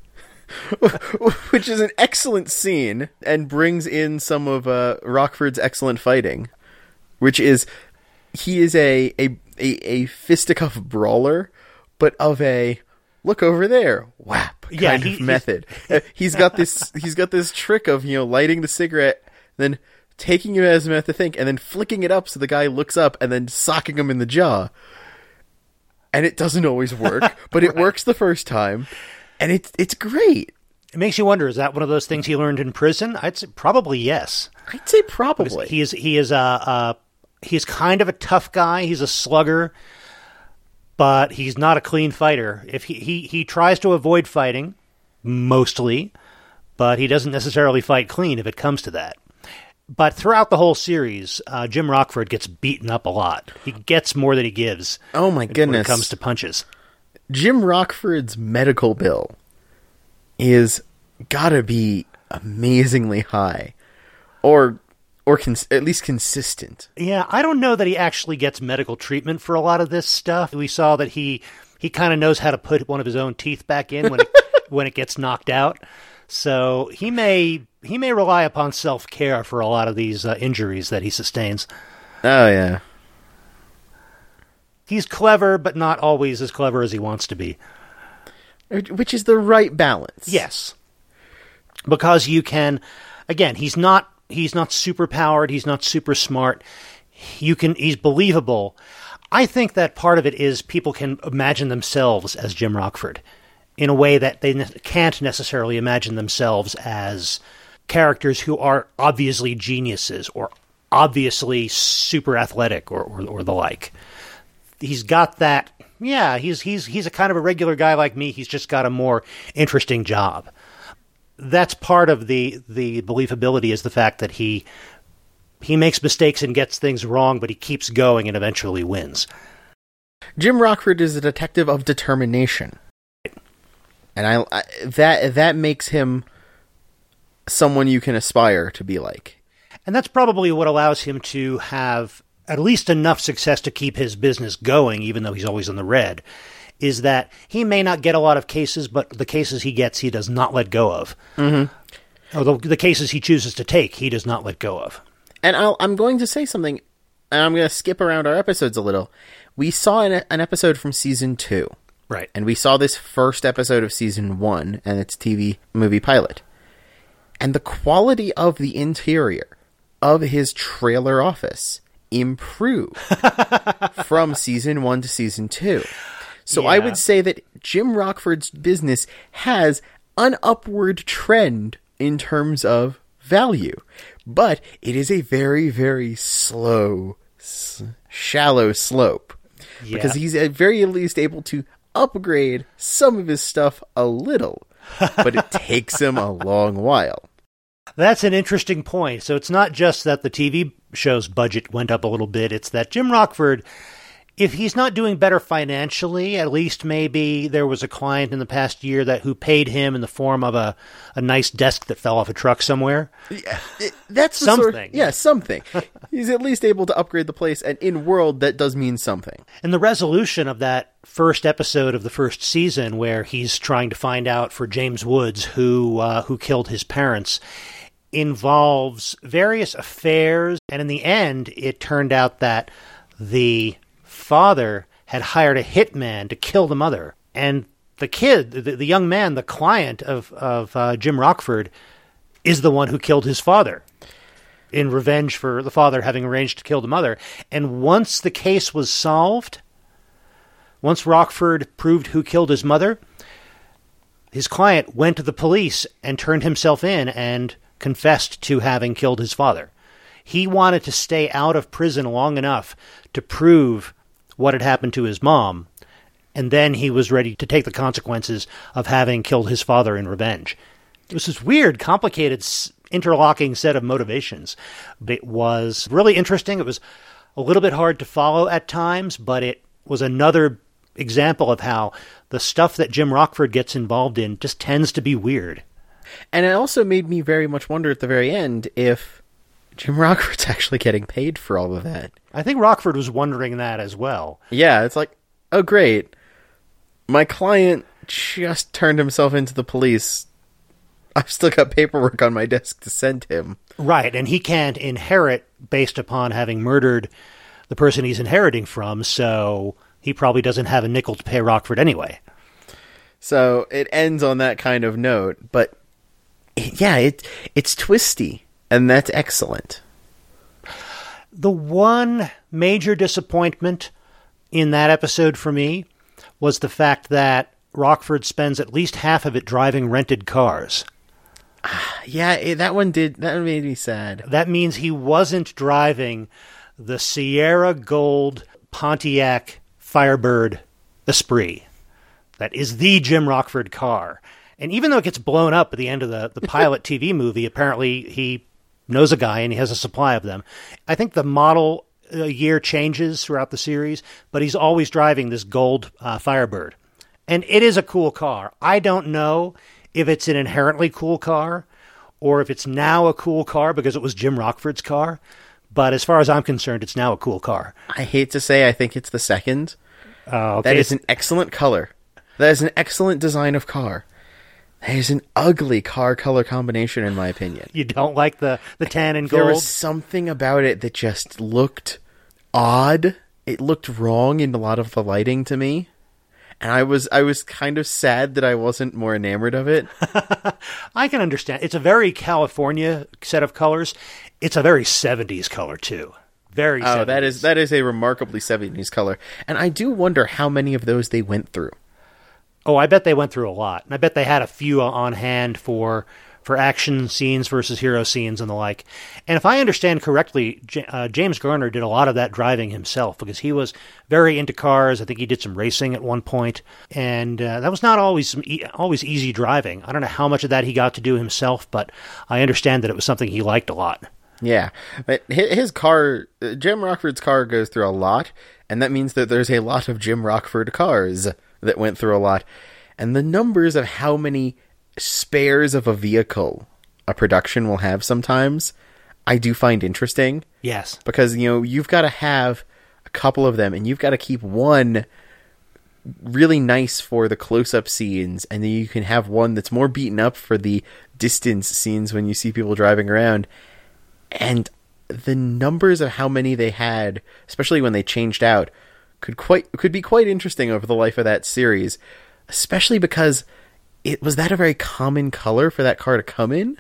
which is an excellent scene and brings in some of uh, Rockford's excellent fighting, which is he is a a a, a fisticuff brawler, but of a look over there, whap kind Yeah, of he- he's- method. Uh, he's got this he's got this trick of you know lighting the cigarette, then taking it as a method to think, and then flicking it up so the guy looks up, and then socking him in the jaw. And it doesn't always work, but it works the first time, and it's it's great. It makes you wonder: is that one of those things he learned in prison? I'd say probably yes. I'd say probably. He is he is a, a he's kind of a tough guy. He's a slugger, but he's not a clean fighter. If he he, he tries to avoid fighting mostly, but he doesn't necessarily fight clean if it comes to that. But throughout the whole series, uh, Jim Rockford gets beaten up a lot. He gets more than he gives. Oh my when goodness. it comes to punches. Jim Rockford's medical bill is gotta be amazingly high, or or cons- at least consistent. Yeah, I don't know that he actually gets medical treatment for a lot of this stuff. We saw that he he kind of knows how to put one of his own teeth back in when it when it gets knocked out. So he may he may rely upon self care for a lot of these uh, injuries that he sustains. Oh yeah, He's clever, but not always as clever as he wants to be. which is the right balance. Yes, because you can. Again, he's not he's not super powered. He's not super smart. You can he's believable. I think that part of it is people can imagine themselves as Jim Rockford in a way that they ne- can't necessarily imagine themselves as characters who are obviously geniuses or obviously super athletic or, or, or the like. He's got that. Yeah, he's he's he's a kind of a regular guy like me. He's just got a more interesting job. That's part of the the believability is the fact that he he makes mistakes and gets things wrong, but he keeps going and eventually wins. Jim Rockford is a detective of determination, and I, I that that makes him someone you can aspire to be like. And that's probably what allows him to have at least enough success to keep his business going, even though he's always in the red. Is that he may not get a lot of cases, but the cases he gets, he does not let go of. Mm-hmm. Although the cases he chooses to take, he does not let go of. And I'll, I'm going to say something, and I'm going to skip around our episodes a little. We saw an, an episode from season two, Right. and we saw this first episode of season one and its TV movie pilot. And the quality of the interior of his trailer office improved from season one to season two. So I would say that Jim Rockford's business has an upward trend in terms of value, but it is a very, very slow, s- shallow slope because he's at very least able to upgrade some of his stuff a little, but it takes him a long while. That's an interesting point. So it's not just that the TV show's budget went up a little bit, it's that Jim Rockford, if he's not doing better financially, at least maybe there was a client in the past year that who paid him in the form of a, a nice desk that fell off a truck somewhere. Yeah, That's the sort- Something. yeah, something. He's at least able to upgrade the place, and in world that does mean something. And the resolution of that first episode of the first season, where he's trying to find out for James Woods who uh, who killed his parents, involves various affairs, and in the end, it turned out that the father had hired a hitman to kill the mother, and the kid, the, the young man, the client of of uh, Jim Rockford, is the one who killed his father in revenge for the father having arranged to kill the mother. And once the case was solved, once Rockford proved who killed his mother, his client went to the police and turned himself in and confessed to having killed his father. He wanted to stay out of prison long enough to prove what had happened to his mom and then he was ready to take the consequences of having killed his father in revenge. It was this weird, complicated, interlocking set of motivations. But it was really interesting. It was a little bit hard to follow at times, but it was another example of how the stuff that Jim Rockford gets involved in just tends to be weird. And it also made me very much wonder at the very end if Jim Rockford's actually getting paid for all of that. I think Rockford was wondering that as well. Yeah, it's like, oh great, my client just turned himself into the police. I've still got paperwork on my desk to send him. Right, and he can't inherit based upon having murdered the person he's inheriting from, so he probably doesn't have a nickel to pay Rockford anyway. So it ends on that kind of note, but yeah, it it's twisty, and that's excellent. The one major disappointment in that episode for me was the fact that Rockford spends at least half of it driving rented cars. Yeah, it, that one did that made me sad. That means he wasn't driving the Sierra Gold Pontiac Firebird Esprit. That is the Jim Rockford car. And even though it gets blown up at the end of the, the pilot TV movie, apparently he knows a guy and he has a supply of them. I think the model uh, year changes throughout the series, but he's always driving this gold uh, Firebird. And it is a cool car. I don't know if it's an inherently cool car or if it's now a cool car because it was Jim Rockford's car. But as far as I'm concerned, it's now a cool car. I hate to say, I think it's the second. Uh, okay, That is an excellent color. That is an excellent design of car. That is an ugly car color combination, in my opinion. you don't like the, the tan and gold. There was something about it that just looked odd. It looked wrong in a lot of the lighting to me. And I was I was kind of sad that I wasn't more enamored of it. I can understand. It's a very California set of colors. It's a very 70s color too. Very. Oh, that 70s. is that is a remarkably 70s color. And I do wonder how many of those they went through. Oh, I bet they went through a lot, and I bet they had a few on hand for for action scenes versus hero scenes and the like. And if I understand correctly, J- uh, James Garner did a lot of that driving himself because he was very into cars. I think he did some racing at one point, and uh, that was not always e- always easy driving. I don't know how much of that he got to do himself, but I understand that it was something he liked a lot. Yeah, but his car, uh, Jim Rockford's car goes through a lot, and that means that there's a lot of Jim Rockford cars that went through a lot. And the numbers of how many spares of a vehicle a production will have sometimes, I do find interesting Yes. because you know you've got to have a couple of them, and you've got to keep one really nice for the close-up scenes, and then you can have one that's more beaten up for the distance scenes when you see people driving around. And the numbers of how many they had, especially when they changed out, could quite could be quite interesting over the life of that series, especially because it was that a very common color for that car to come in.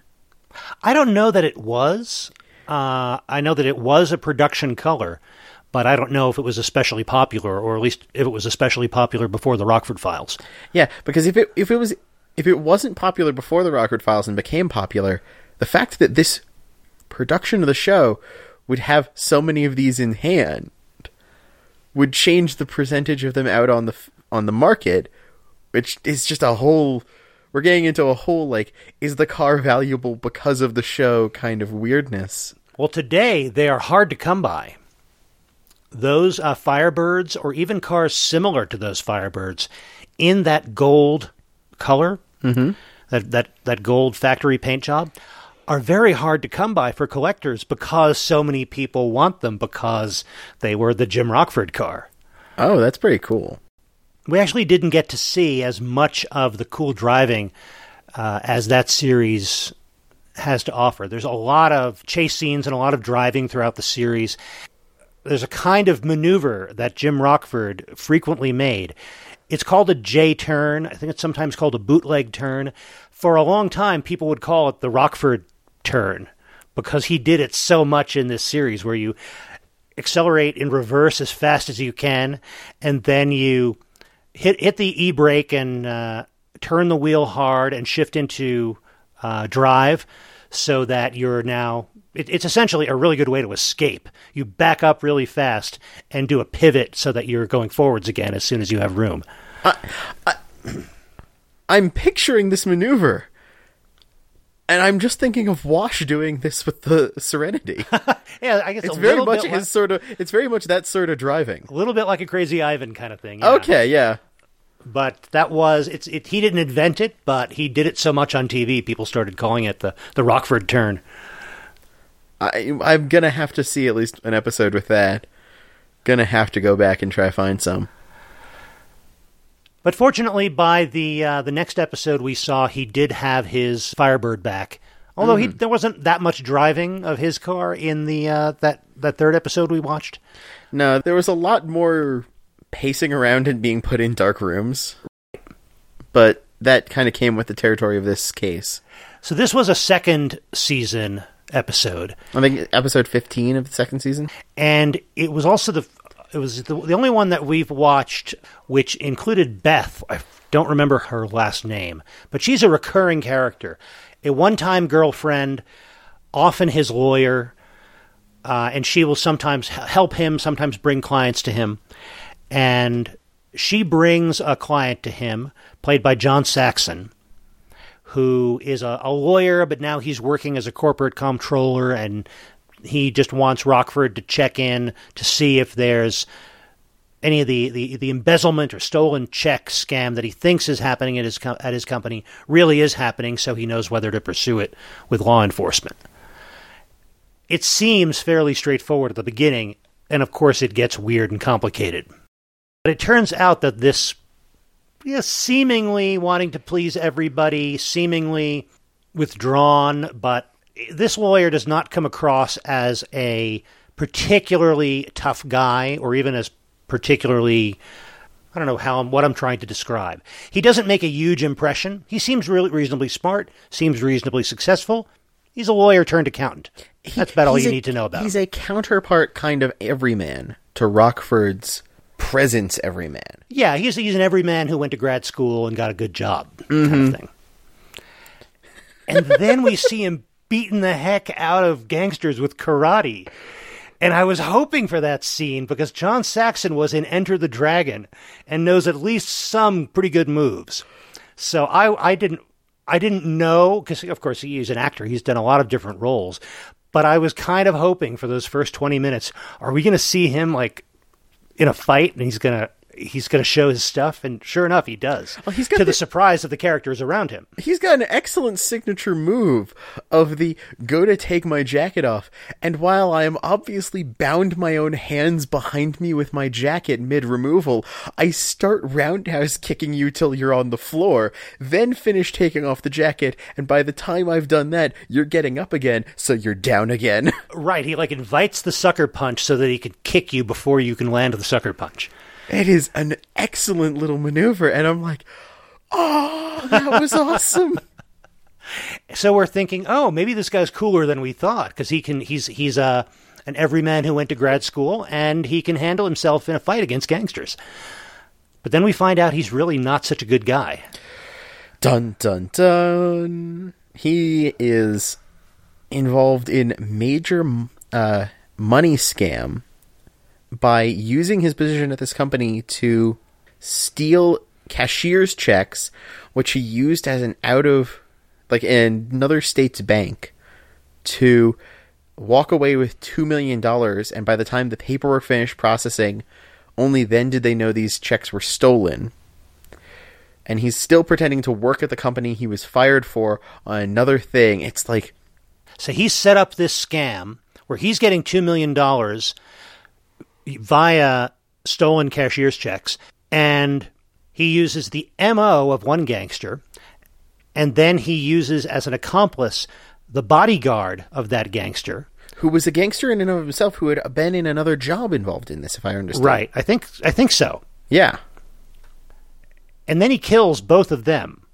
I don't know that it was. Uh, I know that it was a production color, but I don't know if it was especially popular, or at least if it was especially popular before the Rockford Files. Yeah, because if it if it was if it wasn't popular before the Rockford Files and became popular, the fact that this production of the show would have so many of these in hand would change the percentage of them out on the on the market, which is just a whole. We're getting into a whole like, is the car valuable because of the show kind of weirdness. Well, today they are hard to come by. Those uh, Firebirds, or even cars similar to those Firebirds, in that gold color, mm-hmm. that, that that gold factory paint job, are very hard to come by for collectors because so many people want them because they were the Jim Rockford car. Oh, that's pretty cool. we actually didn't get to see as much of the cool driving uh, as that series has to offer. There's a lot of chase scenes and a lot of driving throughout the series. There's a kind of maneuver that Jim Rockford frequently made. It's called a J turn. I think it's sometimes called a bootleg turn. For a long time, people would call it the Rockford turn because he did it so much in this series where you accelerate in reverse as fast as you can and then you hit hit the e brake and uh, turn the wheel hard and shift into uh, drive, so that you're now it, it's essentially a really good way to escape. You back up really fast and do a pivot so that you're going forwards again as soon as you have room. I'm picturing this maneuver. And I'm just thinking of Wash doing this with the Serenity. Yeah, I guess It's a very much his like, sort of. It's very much that sort of driving. a little bit like a Crazy Ivan kind of thing. yeah. Okay, yeah. but that was it's it, he didn't invent it, but he did it so much on TV, people started calling it the the Rockford turn. I, I'm gonna have to see at least an episode with that. Gonna have to go back and try find some. But fortunately, by the uh, the next episode we saw, he did have his Firebird back. Although he there wasn't that much driving of his car in the uh, that that third episode we watched. No, there was a lot more pacing around and being put in dark rooms. But that kind of came with the territory of this case. So this was a second season episode, I think episode 15 of the second season. and it was also the it was the, the only one that we've watched which included Beth. I don't remember her last name, but she's a recurring character, a one-time girlfriend, often his lawyer, uh, and she will sometimes help him, sometimes bring clients to him, and she brings a client to him, played by John Saxon who is a, a lawyer, but now he's working as a corporate comptroller, and he just wants Rockford to check in to see if there's any of the, the, the embezzlement or stolen check scam that he thinks is happening at his com- at his company really is happening, so he knows whether to pursue it with law enforcement. It seems fairly straightforward at the beginning, and of course it gets weird and complicated. But it turns out that this seemingly wanting to please everybody, seemingly withdrawn, but this lawyer does not come across as a particularly tough guy or even as particularly I don't know how I'm, what I'm trying to describe. He doesn't make a huge impression. He seems really reasonably smart, seems reasonably successful. He's a lawyer turned accountant. That's about all you a- need to know about He's him. a counterpart kind of everyman to Rockford's presence everyman. Yeah, he's he's an everyman who went to grad school and got a good job, kind of mm-hmm. thing. And then we see him beating the heck out of gangsters with karate. And I was hoping for that scene because John Saxon was in Enter the Dragon and knows at least some pretty good moves. So I I didn't I didn't know because of course he's an actor. He's done a lot of different roles. But I was kind of hoping for those first 20 minutes. Are we going to see him like in a fight and he's gonna he's gonna show his stuff and sure enough he does. Well, he's got to the the- surprise of the characters around him. He's got an excellent signature move of the go to take my jacket off, and while I am obviously bound my own hands behind me with my jacket mid removal, I start roundhouse kicking you till you're on the floor, then finish taking off the jacket, and by the time I've done that, you're getting up again, so you're down again. right he like invites the sucker punch so that he can kick you before you can land the sucker punch It is an excellent little maneuver, and I'm like, oh, that was awesome. so we're thinking oh maybe this guy's cooler than we thought because he can he's he's a an everyman who went to grad school and he can handle himself in a fight against gangsters but then we find out he's really not such a good guy Dun dun dun. He is involved in major uh, money scam by using his position at this company to steal cashier's checks, which he used as an out of like another state's bank to walk away with two million dollars. And by the time the paperwork finished processing, only then did they know these checks were stolen and he's still pretending to work at the company he was fired for on another thing. It's like So he set up this scam where he's getting $2 million via stolen cashier's checks, and he uses the MO of one gangster, and then he uses as an accomplice the bodyguard of that gangster. who was a gangster in and of himself who had been in another job involved in this, if I understand. Right. I think I think so. Yeah. And then he kills both of them.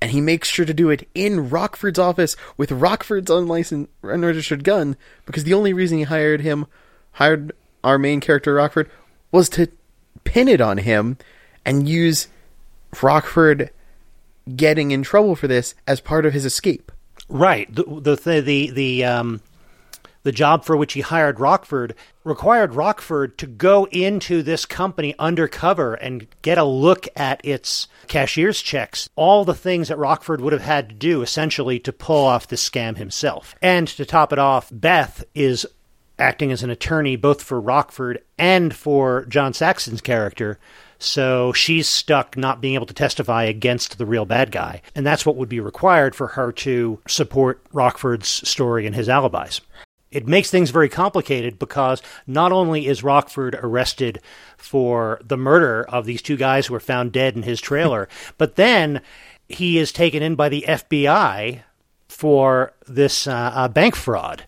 And he makes sure to do it in Rockford's office with Rockford's unlicensed, unregistered gun because the only reason he hired him, hired our main character Rockford, was to pin it on him and use Rockford getting in trouble for this as part of his escape. Right. The the the the, um the job for which he hired Rockford required Rockford to go into this company undercover and get a look at its cashier's checks, all the things that Rockford would have had to do essentially to pull off this scam himself. And to top it off, Beth is acting as an attorney both for Rockford and for John Saxon's character. So she's stuck not being able to testify against the real bad guy. And that's what would be required for her to support Rockford's story and his alibis. It makes things very complicated because not only is Rockford arrested for the murder of these two guys who were found dead in his trailer, but then he is taken in by the FBI for this uh, uh, bank fraud.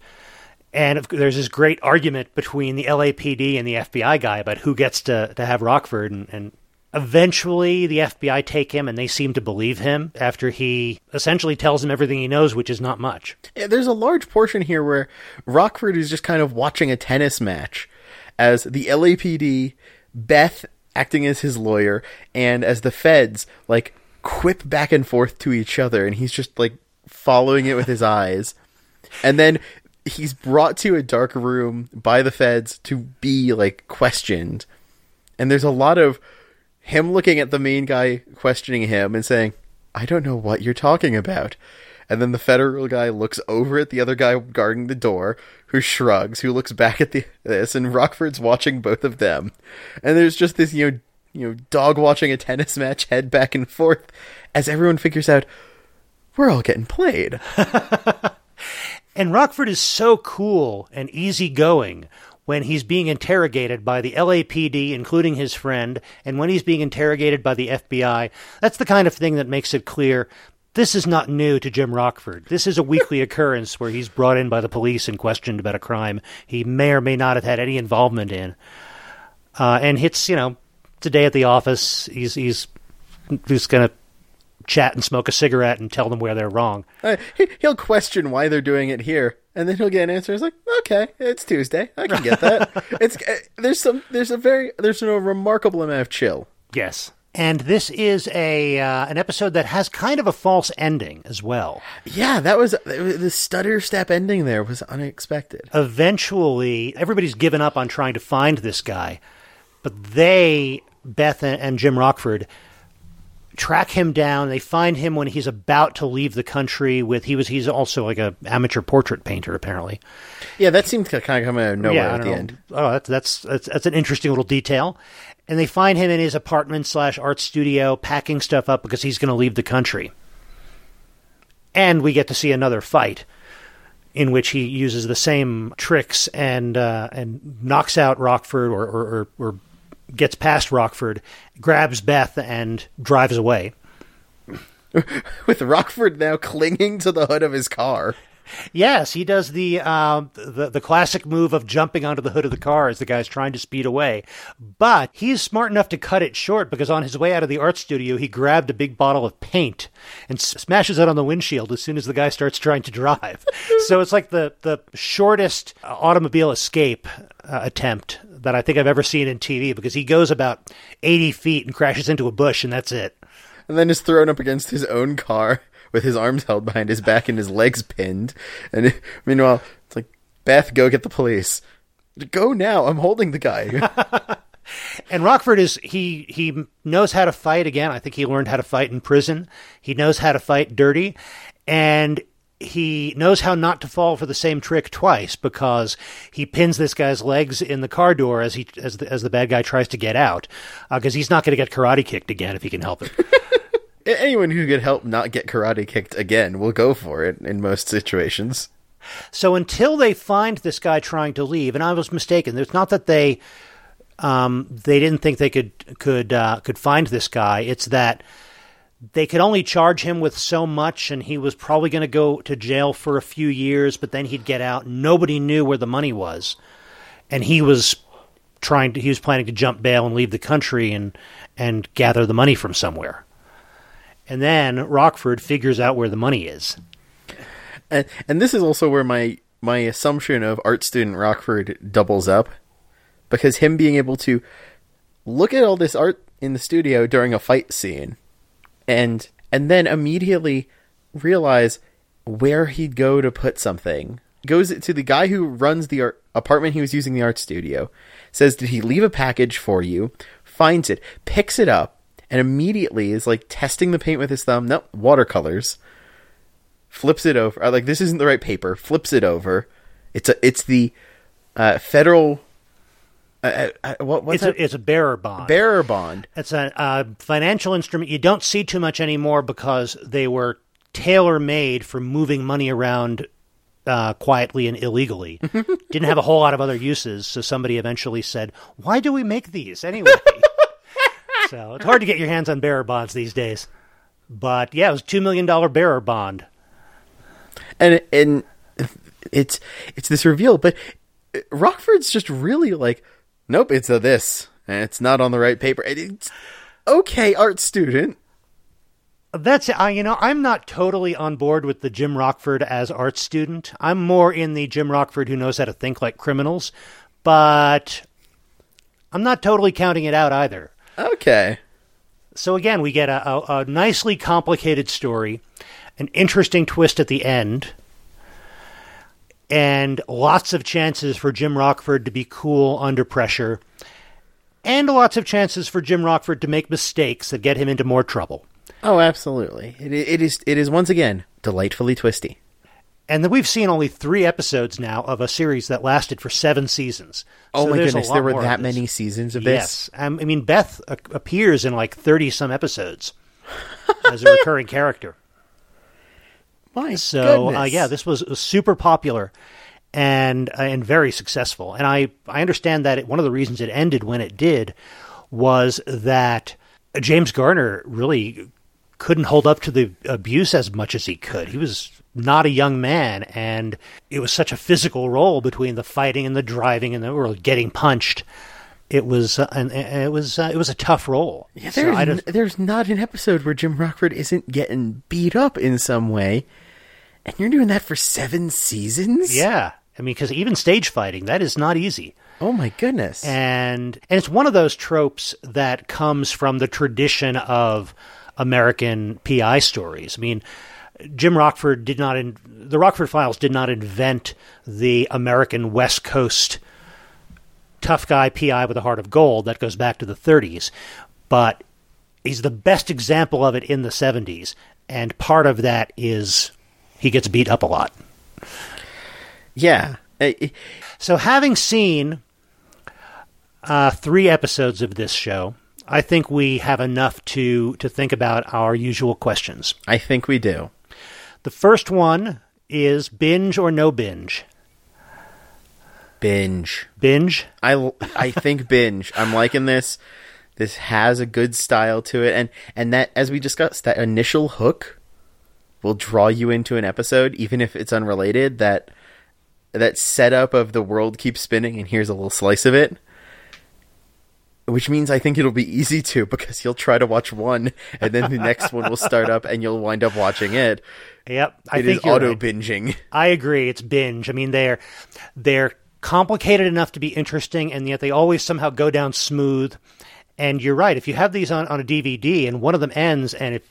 And there's this great argument between the LAPD and the FBI guy about who gets to, to have Rockford. And, and eventually the FBI take him and they seem to believe him after he essentially tells them everything he knows, which is not much. Yeah, there's a large portion here where Rockford is just kind of watching a tennis match as the LAPD, Beth acting as his lawyer, and as the feds, like, quip back and forth to each other, and he's just, like, following it with his eyes. And then he's brought to a dark room by the feds to be like questioned. And there's a lot of him looking at the main guy questioning him and saying, "I don't know what you're talking about." And then the federal guy looks over at the other guy guarding the door, who shrugs, who looks back at the this, and Rockford's watching both of them. And there's just this, you know, you know, dog watching a tennis match head back and forth as everyone figures out we're all getting played. And Rockford is so cool and easygoing when he's being interrogated by the LAPD, including his friend, and when he's being interrogated by the FBI. That's the kind of thing that makes it clear this is not new to Jim Rockford. This is a weekly occurrence where he's brought in by the police and questioned about a crime he may or may not have had any involvement in. Uh, and it's, you know, today at the office, he's he's just going to chat and smoke a cigarette and tell them where they're wrong. Uh, he, he'll question why they're doing it here, and then he'll get an answer. It's like, okay, it's Tuesday. I can get that. it's uh, there's some there's a very there's a remarkable amount of chill. Yes. And this is a uh, an episode that has kind of a false ending as well. Yeah, that was the stutter step ending. There was unexpected. Eventually, everybody's given up on trying to find this guy, but they, Beth and Jim Rockford, track him down. They find him when he's about to leave the country. With he was he's also like a amateur portrait painter apparently. Yeah, that seemed to kind of come out of nowhere Yeah, at the know. end. Oh, that's, that's that's that's an interesting little detail. And they find him in his apartment slash art studio packing stuff up because he's going to leave the country. And we get to see another fight in which he uses the same tricks and uh, and knocks out Rockford or, or, or, or gets past Rockford, grabs Beth and drives away. With Rockford now clinging to the hood of his car. Yes, he does the, um, the the classic move of jumping onto the hood of the car as the guy's trying to speed away. But he's smart enough to cut it short because on his way out of the art studio, he grabbed a big bottle of paint and s- smashes it on the windshield as soon as the guy starts trying to drive. so it's like the the shortest automobile escape uh, attempt that I think I've ever seen in TV because he goes about eighty feet and crashes into a bush and that's it. and then is thrown up against his own car with his arms held behind his back and his legs pinned. And meanwhile, it's like, Beth, go get the police. Go now. I'm holding the guy. And Rockford is he he knows how to fight again. I think he learned how to fight in prison. He knows how to fight dirty and he knows how not to fall for the same trick twice because he pins this guy's legs in the car door as he as the, as the bad guy tries to get out because he's not going to get karate kicked again if he can help it. Anyone who could help not get karate kicked again will go for it in most situations. So until they find this guy trying to leave, and I was mistaken. It's not that they um, they didn't think they could could uh, could find this guy. It's that they could only charge him with so much, and he was probably going to go to jail for a few years, but then he'd get out. Nobody knew where the money was, and he was trying to he was planning to jump bail and leave the country and and gather the money from somewhere. And then Rockford figures out where the money is. And, and this is also where my, my assumption of art student Rockford doubles up. Because him being able to look at all this art in the studio during a fight scene and and then immediately realize where he'd go to put something goes to the guy who runs the art, apartment he was using the art studio, says, "Did he leave a package for you?" Finds it, picks it up, and immediately is like testing the paint with his thumb. Nope, watercolors. Flips it over. uh, Like this isn't the right paper. Flips it over. It's a. It's the uh, federal. Uh, uh, uh, what, what's It's that? a, it's a bearer bond. bearer bond. It's a uh, financial instrument you don't see too much anymore because they were tailor made for moving money around uh, quietly and illegally. Didn't have a whole lot of other uses, so somebody eventually said, "Why do we make these anyway?" so it's hard to get your hands on bearer bonds these days. But yeah, it was a two million dollar bearer bond. and and it's it's this reveal, but Rockford's just really like, nope, it's a this, and it's not on the right paper. It's okay, art student. That's uh, you know I'm not totally on board with the Jim Rockford as art student. I'm more in the Jim Rockford who knows how to think like criminals, but I'm not totally counting it out either. Okay, So again, we get a, a, a nicely complicated story, an interesting twist at the end, and lots of chances for Jim Rockford to be cool under pressure, and lots of chances for Jim Rockford to make mistakes that get him into more trouble. oh, absolutely. It, it is it is once again delightfully twisty. And then we've seen only three episodes now of a series that lasted for seven seasons. Oh So my goodness, there were that many seasons of this. Yes, um, I mean Beth appears in like thirty some episodes as a recurring character. My So uh, yeah, this was super popular and uh, and very successful. And I I understand that it, one of the reasons it ended when it did was that James Garner really couldn't hold up to the abuse as much as he could. He was not a young man, and it was such a physical role between the fighting and the driving and the or getting punched. It was uh, it was uh, it was a tough role. Yeah, there's, I n- there's not an episode where Jim Rockford isn't getting beat up in some way, and you're doing that for seven seasons. yeah, I mean, because even stage fighting that is not easy. Oh my goodness. and and it's one of those tropes that comes from the tradition of American PI stories. I mean, Jim Rockford did not in, the Rockford Files did not invent the American West Coast tough guy PI with a heart of gold that goes back to the 30s, but he's the best example of it in the 70s, and part of that is he gets beat up a lot. yeah. Eh, So, having seen uh, three episodes of this show, I think we have enough to to think about our usual questions. I think we do. The first one is binge or no binge. Binge. Binge. I I think binge. I'm liking this. This has a good style to it, and and that as we discussed, that initial hook will draw you into an episode, even if it's unrelated. That that setup of the world keeps spinning, and here's a little slice of it. Which means I think it'll be easy to because you'll try to watch one, and then the next one will start up, and you'll wind up watching it. Yep, I It think auto right. binging. I agree. It's binge. I mean, they're they're complicated enough to be interesting, and yet they always somehow go down smooth. And you're right. If you have these on, on a DVD and one of them ends, and it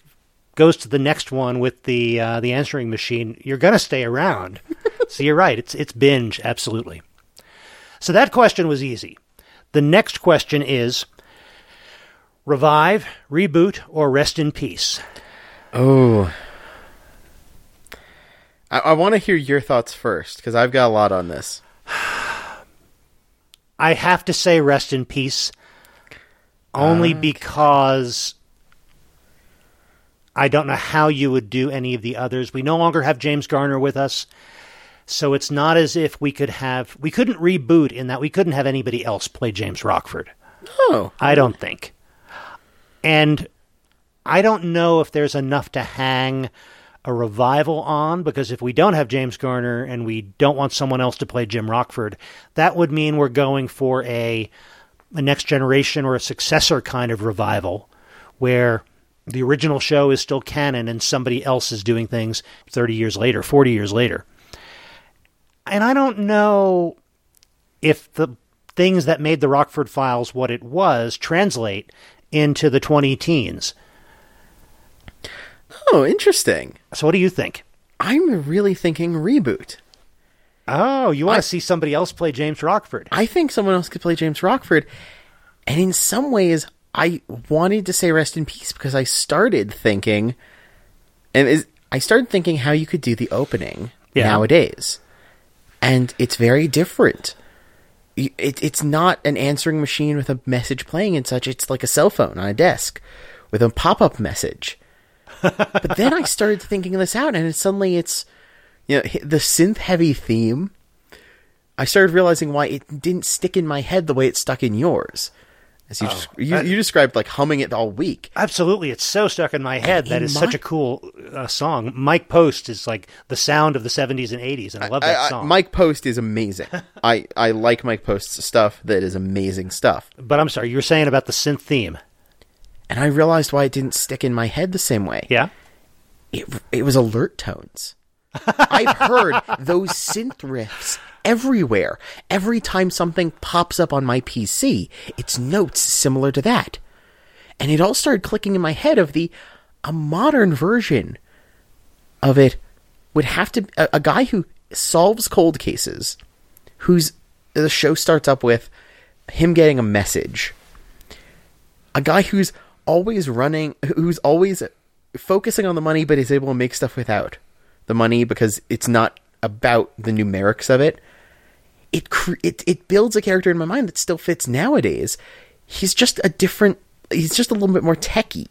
goes to the next one with the uh, the answering machine, you're gonna stay around. so you're right. It's it's binge absolutely. So that question was easy. The next question is revive, reboot, or rest in peace. Oh. I, I want to hear your thoughts first because I've got a lot on this. I have to say rest in peace only because I don't know how you would do any of the others. We no longer have James Garner with us. So it's not as if we could have we couldn't reboot in that we couldn't have anybody else play James Rockford. Oh, I don't think. And I don't know if there's enough to hang a revival on because if we don't have James Garner and we don't want someone else to play Jim Rockford, that would mean we're going for a a next generation or a successor kind of revival where the original show is still canon and somebody else is doing things 30 years later, 40 years later. And I don't know if the things that made the Rockford Files what it was translate into the 20 teens. oh, interesting. So what do you think? I'm really thinking reboot. Oh, you want I- to see somebody else play James Rockford? I think someone else could play James Rockford. And in some ways, I wanted to say rest in peace because I started thinking, and is, I started thinking how you could do the opening Yeah. nowadays. And it's very different. It, it's not an answering machine with a message playing and such. It's like a cell phone on a desk with a pop up message. but then I started thinking this out, and it, suddenly it's you know the synth heavy theme. I started realizing why it didn't stick in my head the way it stuck in yours. As you, just, you, you described like humming it all week. Absolutely, it's so stuck in my head that in is my- such a cool uh, song. Mike Post is like the sound of the '70s and '80s, and I love that I- I- song. Mike Post is amazing. I, I like Mike Post's stuff. That is amazing stuff. but I'm sorry, you were saying about the synth theme. And I realized why it didn't stick in my head the same way. Yeah, it, it was alert tones. I've heard those synth riffs everywhere. Every time something pops up on my PC, it's notes similar to that. And it all started clicking in my head of the a modern version of it would have to a, a guy who solves cold cases who's the show starts up with him getting a message a guy who's always running, who's always focusing on the money, but is able to make stuff without the money because it's not about the numerics of it. It it it builds a character in my mind that still fits nowadays. He's just a different. He's just a little bit more techie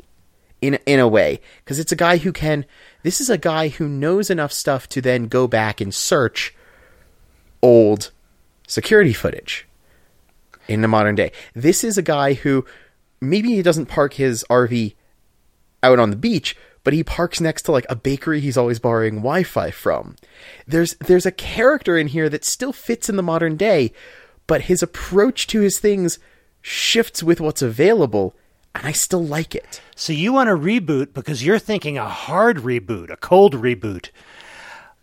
in in a way because it's a guy who can. This is a guy who knows enough stuff to then go back and search old security footage in the modern day. This is a guy who maybe he doesn't park his RV out on the beach, but he parks next to like a bakery he's always borrowing Wi-Fi from. There's there's a character in here that still fits in the modern day, but his approach to his things shifts with what's available, and I still like it. so you want a reboot because you're thinking a hard reboot, a cold reboot,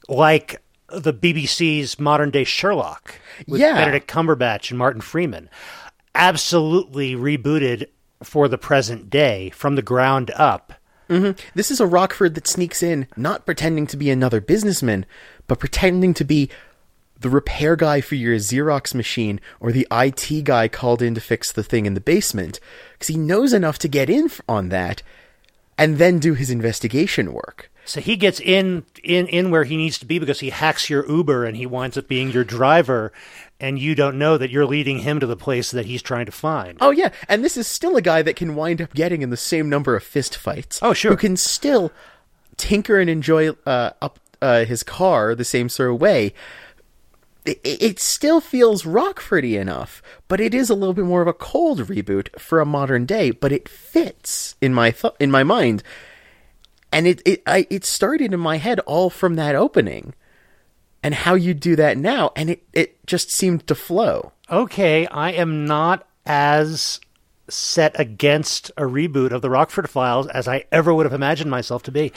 like the BBC's modern day Sherlock with Yeah. Benedict Cumberbatch and Martin Freeman. Absolutely rebooted for the present day from the ground up. Mm-hmm. This is a Rockford that sneaks in, not pretending to be another businessman, but pretending to be the repair guy for your Xerox machine or the IT guy called in to fix the thing in the basement, because he knows enough to get in on that and then do his investigation work. So he gets in in in where he needs to be because he hacks your Uber and he winds up being your driver, and you don't know that you're leading him to the place that he's trying to find. Oh yeah, and this is still a guy that can wind up getting in the same number of fist fights. Oh, sure. Who can still tinker and enjoy uh, up uh, his car the same sort of way. It, it still feels Rockfordy enough, but it is a little bit more of a cold reboot for a modern day. But it fits in my th- in my mind, and it it I, it started in my head all from that opening, and how you do that now, and it it just seemed to flow. Okay, I am not as set against a reboot of the Rockford Files as I ever would have imagined myself to be.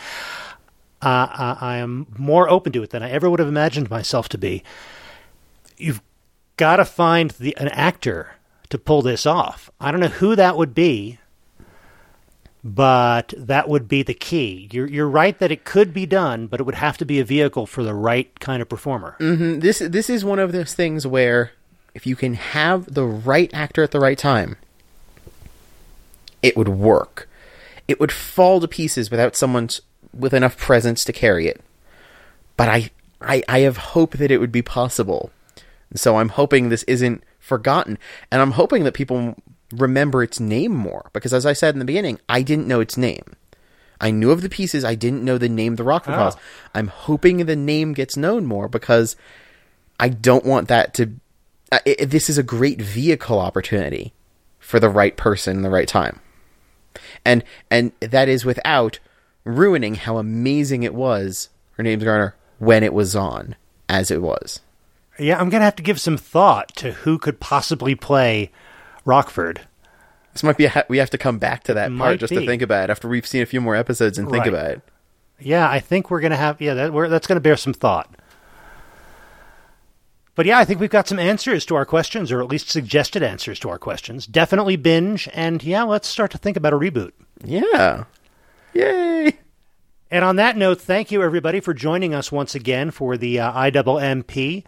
Uh, I, I am more open to it than I ever would have imagined myself to be. You've got to find the, an actor to pull this off. I don't know who that would be, but that would be the key. You're, you're right that it could be done, but it would have to be a vehicle for the right kind of performer. Mm-hmm. this this is one of those things where if you can have the right actor at the right time, it would work. It would fall to pieces without someone with enough presence to carry it. But I, I, I have hope that it would be possible. So I'm hoping this isn't forgotten, and I'm hoping that people remember its name more. Because as I said in the beginning, I didn't know its name. I knew of the pieces. I didn't know the name of the Rockford Oh. Files. I'm hoping the name gets known more because I don't want that to. I i this is a great vehicle opportunity for the right person in the right time, and and that is without ruining how amazing it was. Her name's Garner when it was on as it was. Yeah, I'm going to have to give some thought to who could possibly play Rockford. This might be a ha- we have to come back to that Might part just be. to think about it after we've seen a few more episodes and think Right. about it. Yeah, I think we're going to have, yeah, that, we're, that's going to bear some thought. But yeah, I think we've got some answers to our questions, or at least suggested answers to our questions. Definitely binge, and yeah, let's start to think about a reboot. Yeah, yay! And on that note, thank you everybody for joining us once again for the uh, IMMP.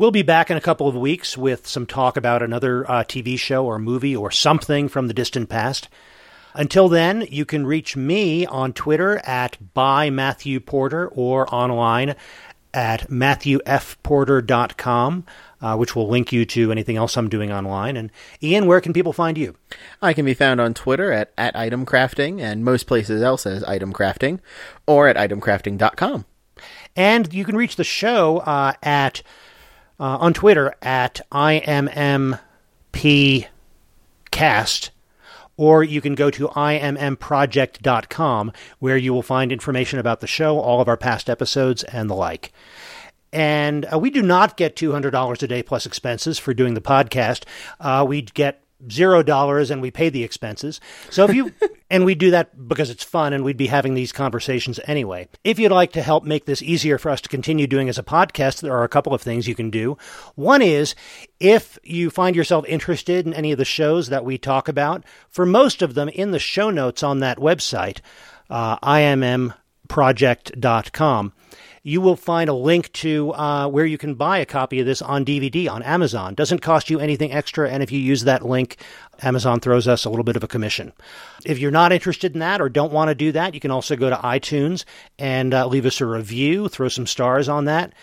We'll be back in a couple of weeks with some talk about another uh, TV show or movie or something from the distant past. Until then, you can reach me on Twitter at by Matthew Porter or online at matthewfporter.com, uh, which will link you to anything else I'm doing online. And Ian, where can people find you? I can be found on Twitter at, at itemcrafting and most places else as itemcrafting or at itemcrafting.com. And you can reach the show uh, at uh, on Twitter at IMMPcast or you can go to immproject.com where you will find information about the show, all of our past episodes, and the like. And uh, we do not get $200 a day plus expenses for doing the podcast. Uh, we get zero dollars and we pay the expenses. So if you, and we do that because it's fun and we'd be having these conversations anyway. If you'd like to help make this easier for us to continue doing as a podcast, there are a couple of things you can do. One is if you find yourself interested in any of the shows that we talk about, for most of them in the show notes on that website, uh, immproject.com you will find a link to uh, where you can buy a copy of this on DVD on Amazon. Doesn't cost you anything extra, and if you use that link, Amazon throws us a little bit of a commission. If you're not interested in that or don't want to do that, you can also go to iTunes and uh, leave us a review, throw some stars on that,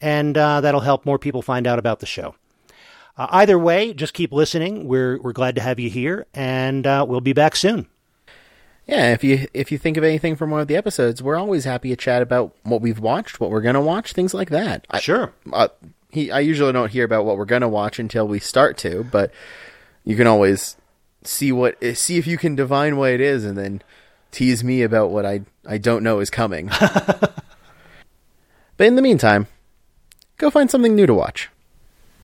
and uh, that'll help more people find out about the show. Uh, either way, just keep listening. We're we're glad to have you here, and uh, we'll be back soon. Yeah, if you if you think of anything from one of the episodes, we're always happy to chat about what we've watched, what we're gonna watch, things like that. I, Sure. uh, he, I usually don't hear about what we're gonna watch until we start to, but you can always see what see if you can divine what it is, and then tease me about what I I don't know is coming. but in the meantime, go find something new to watch.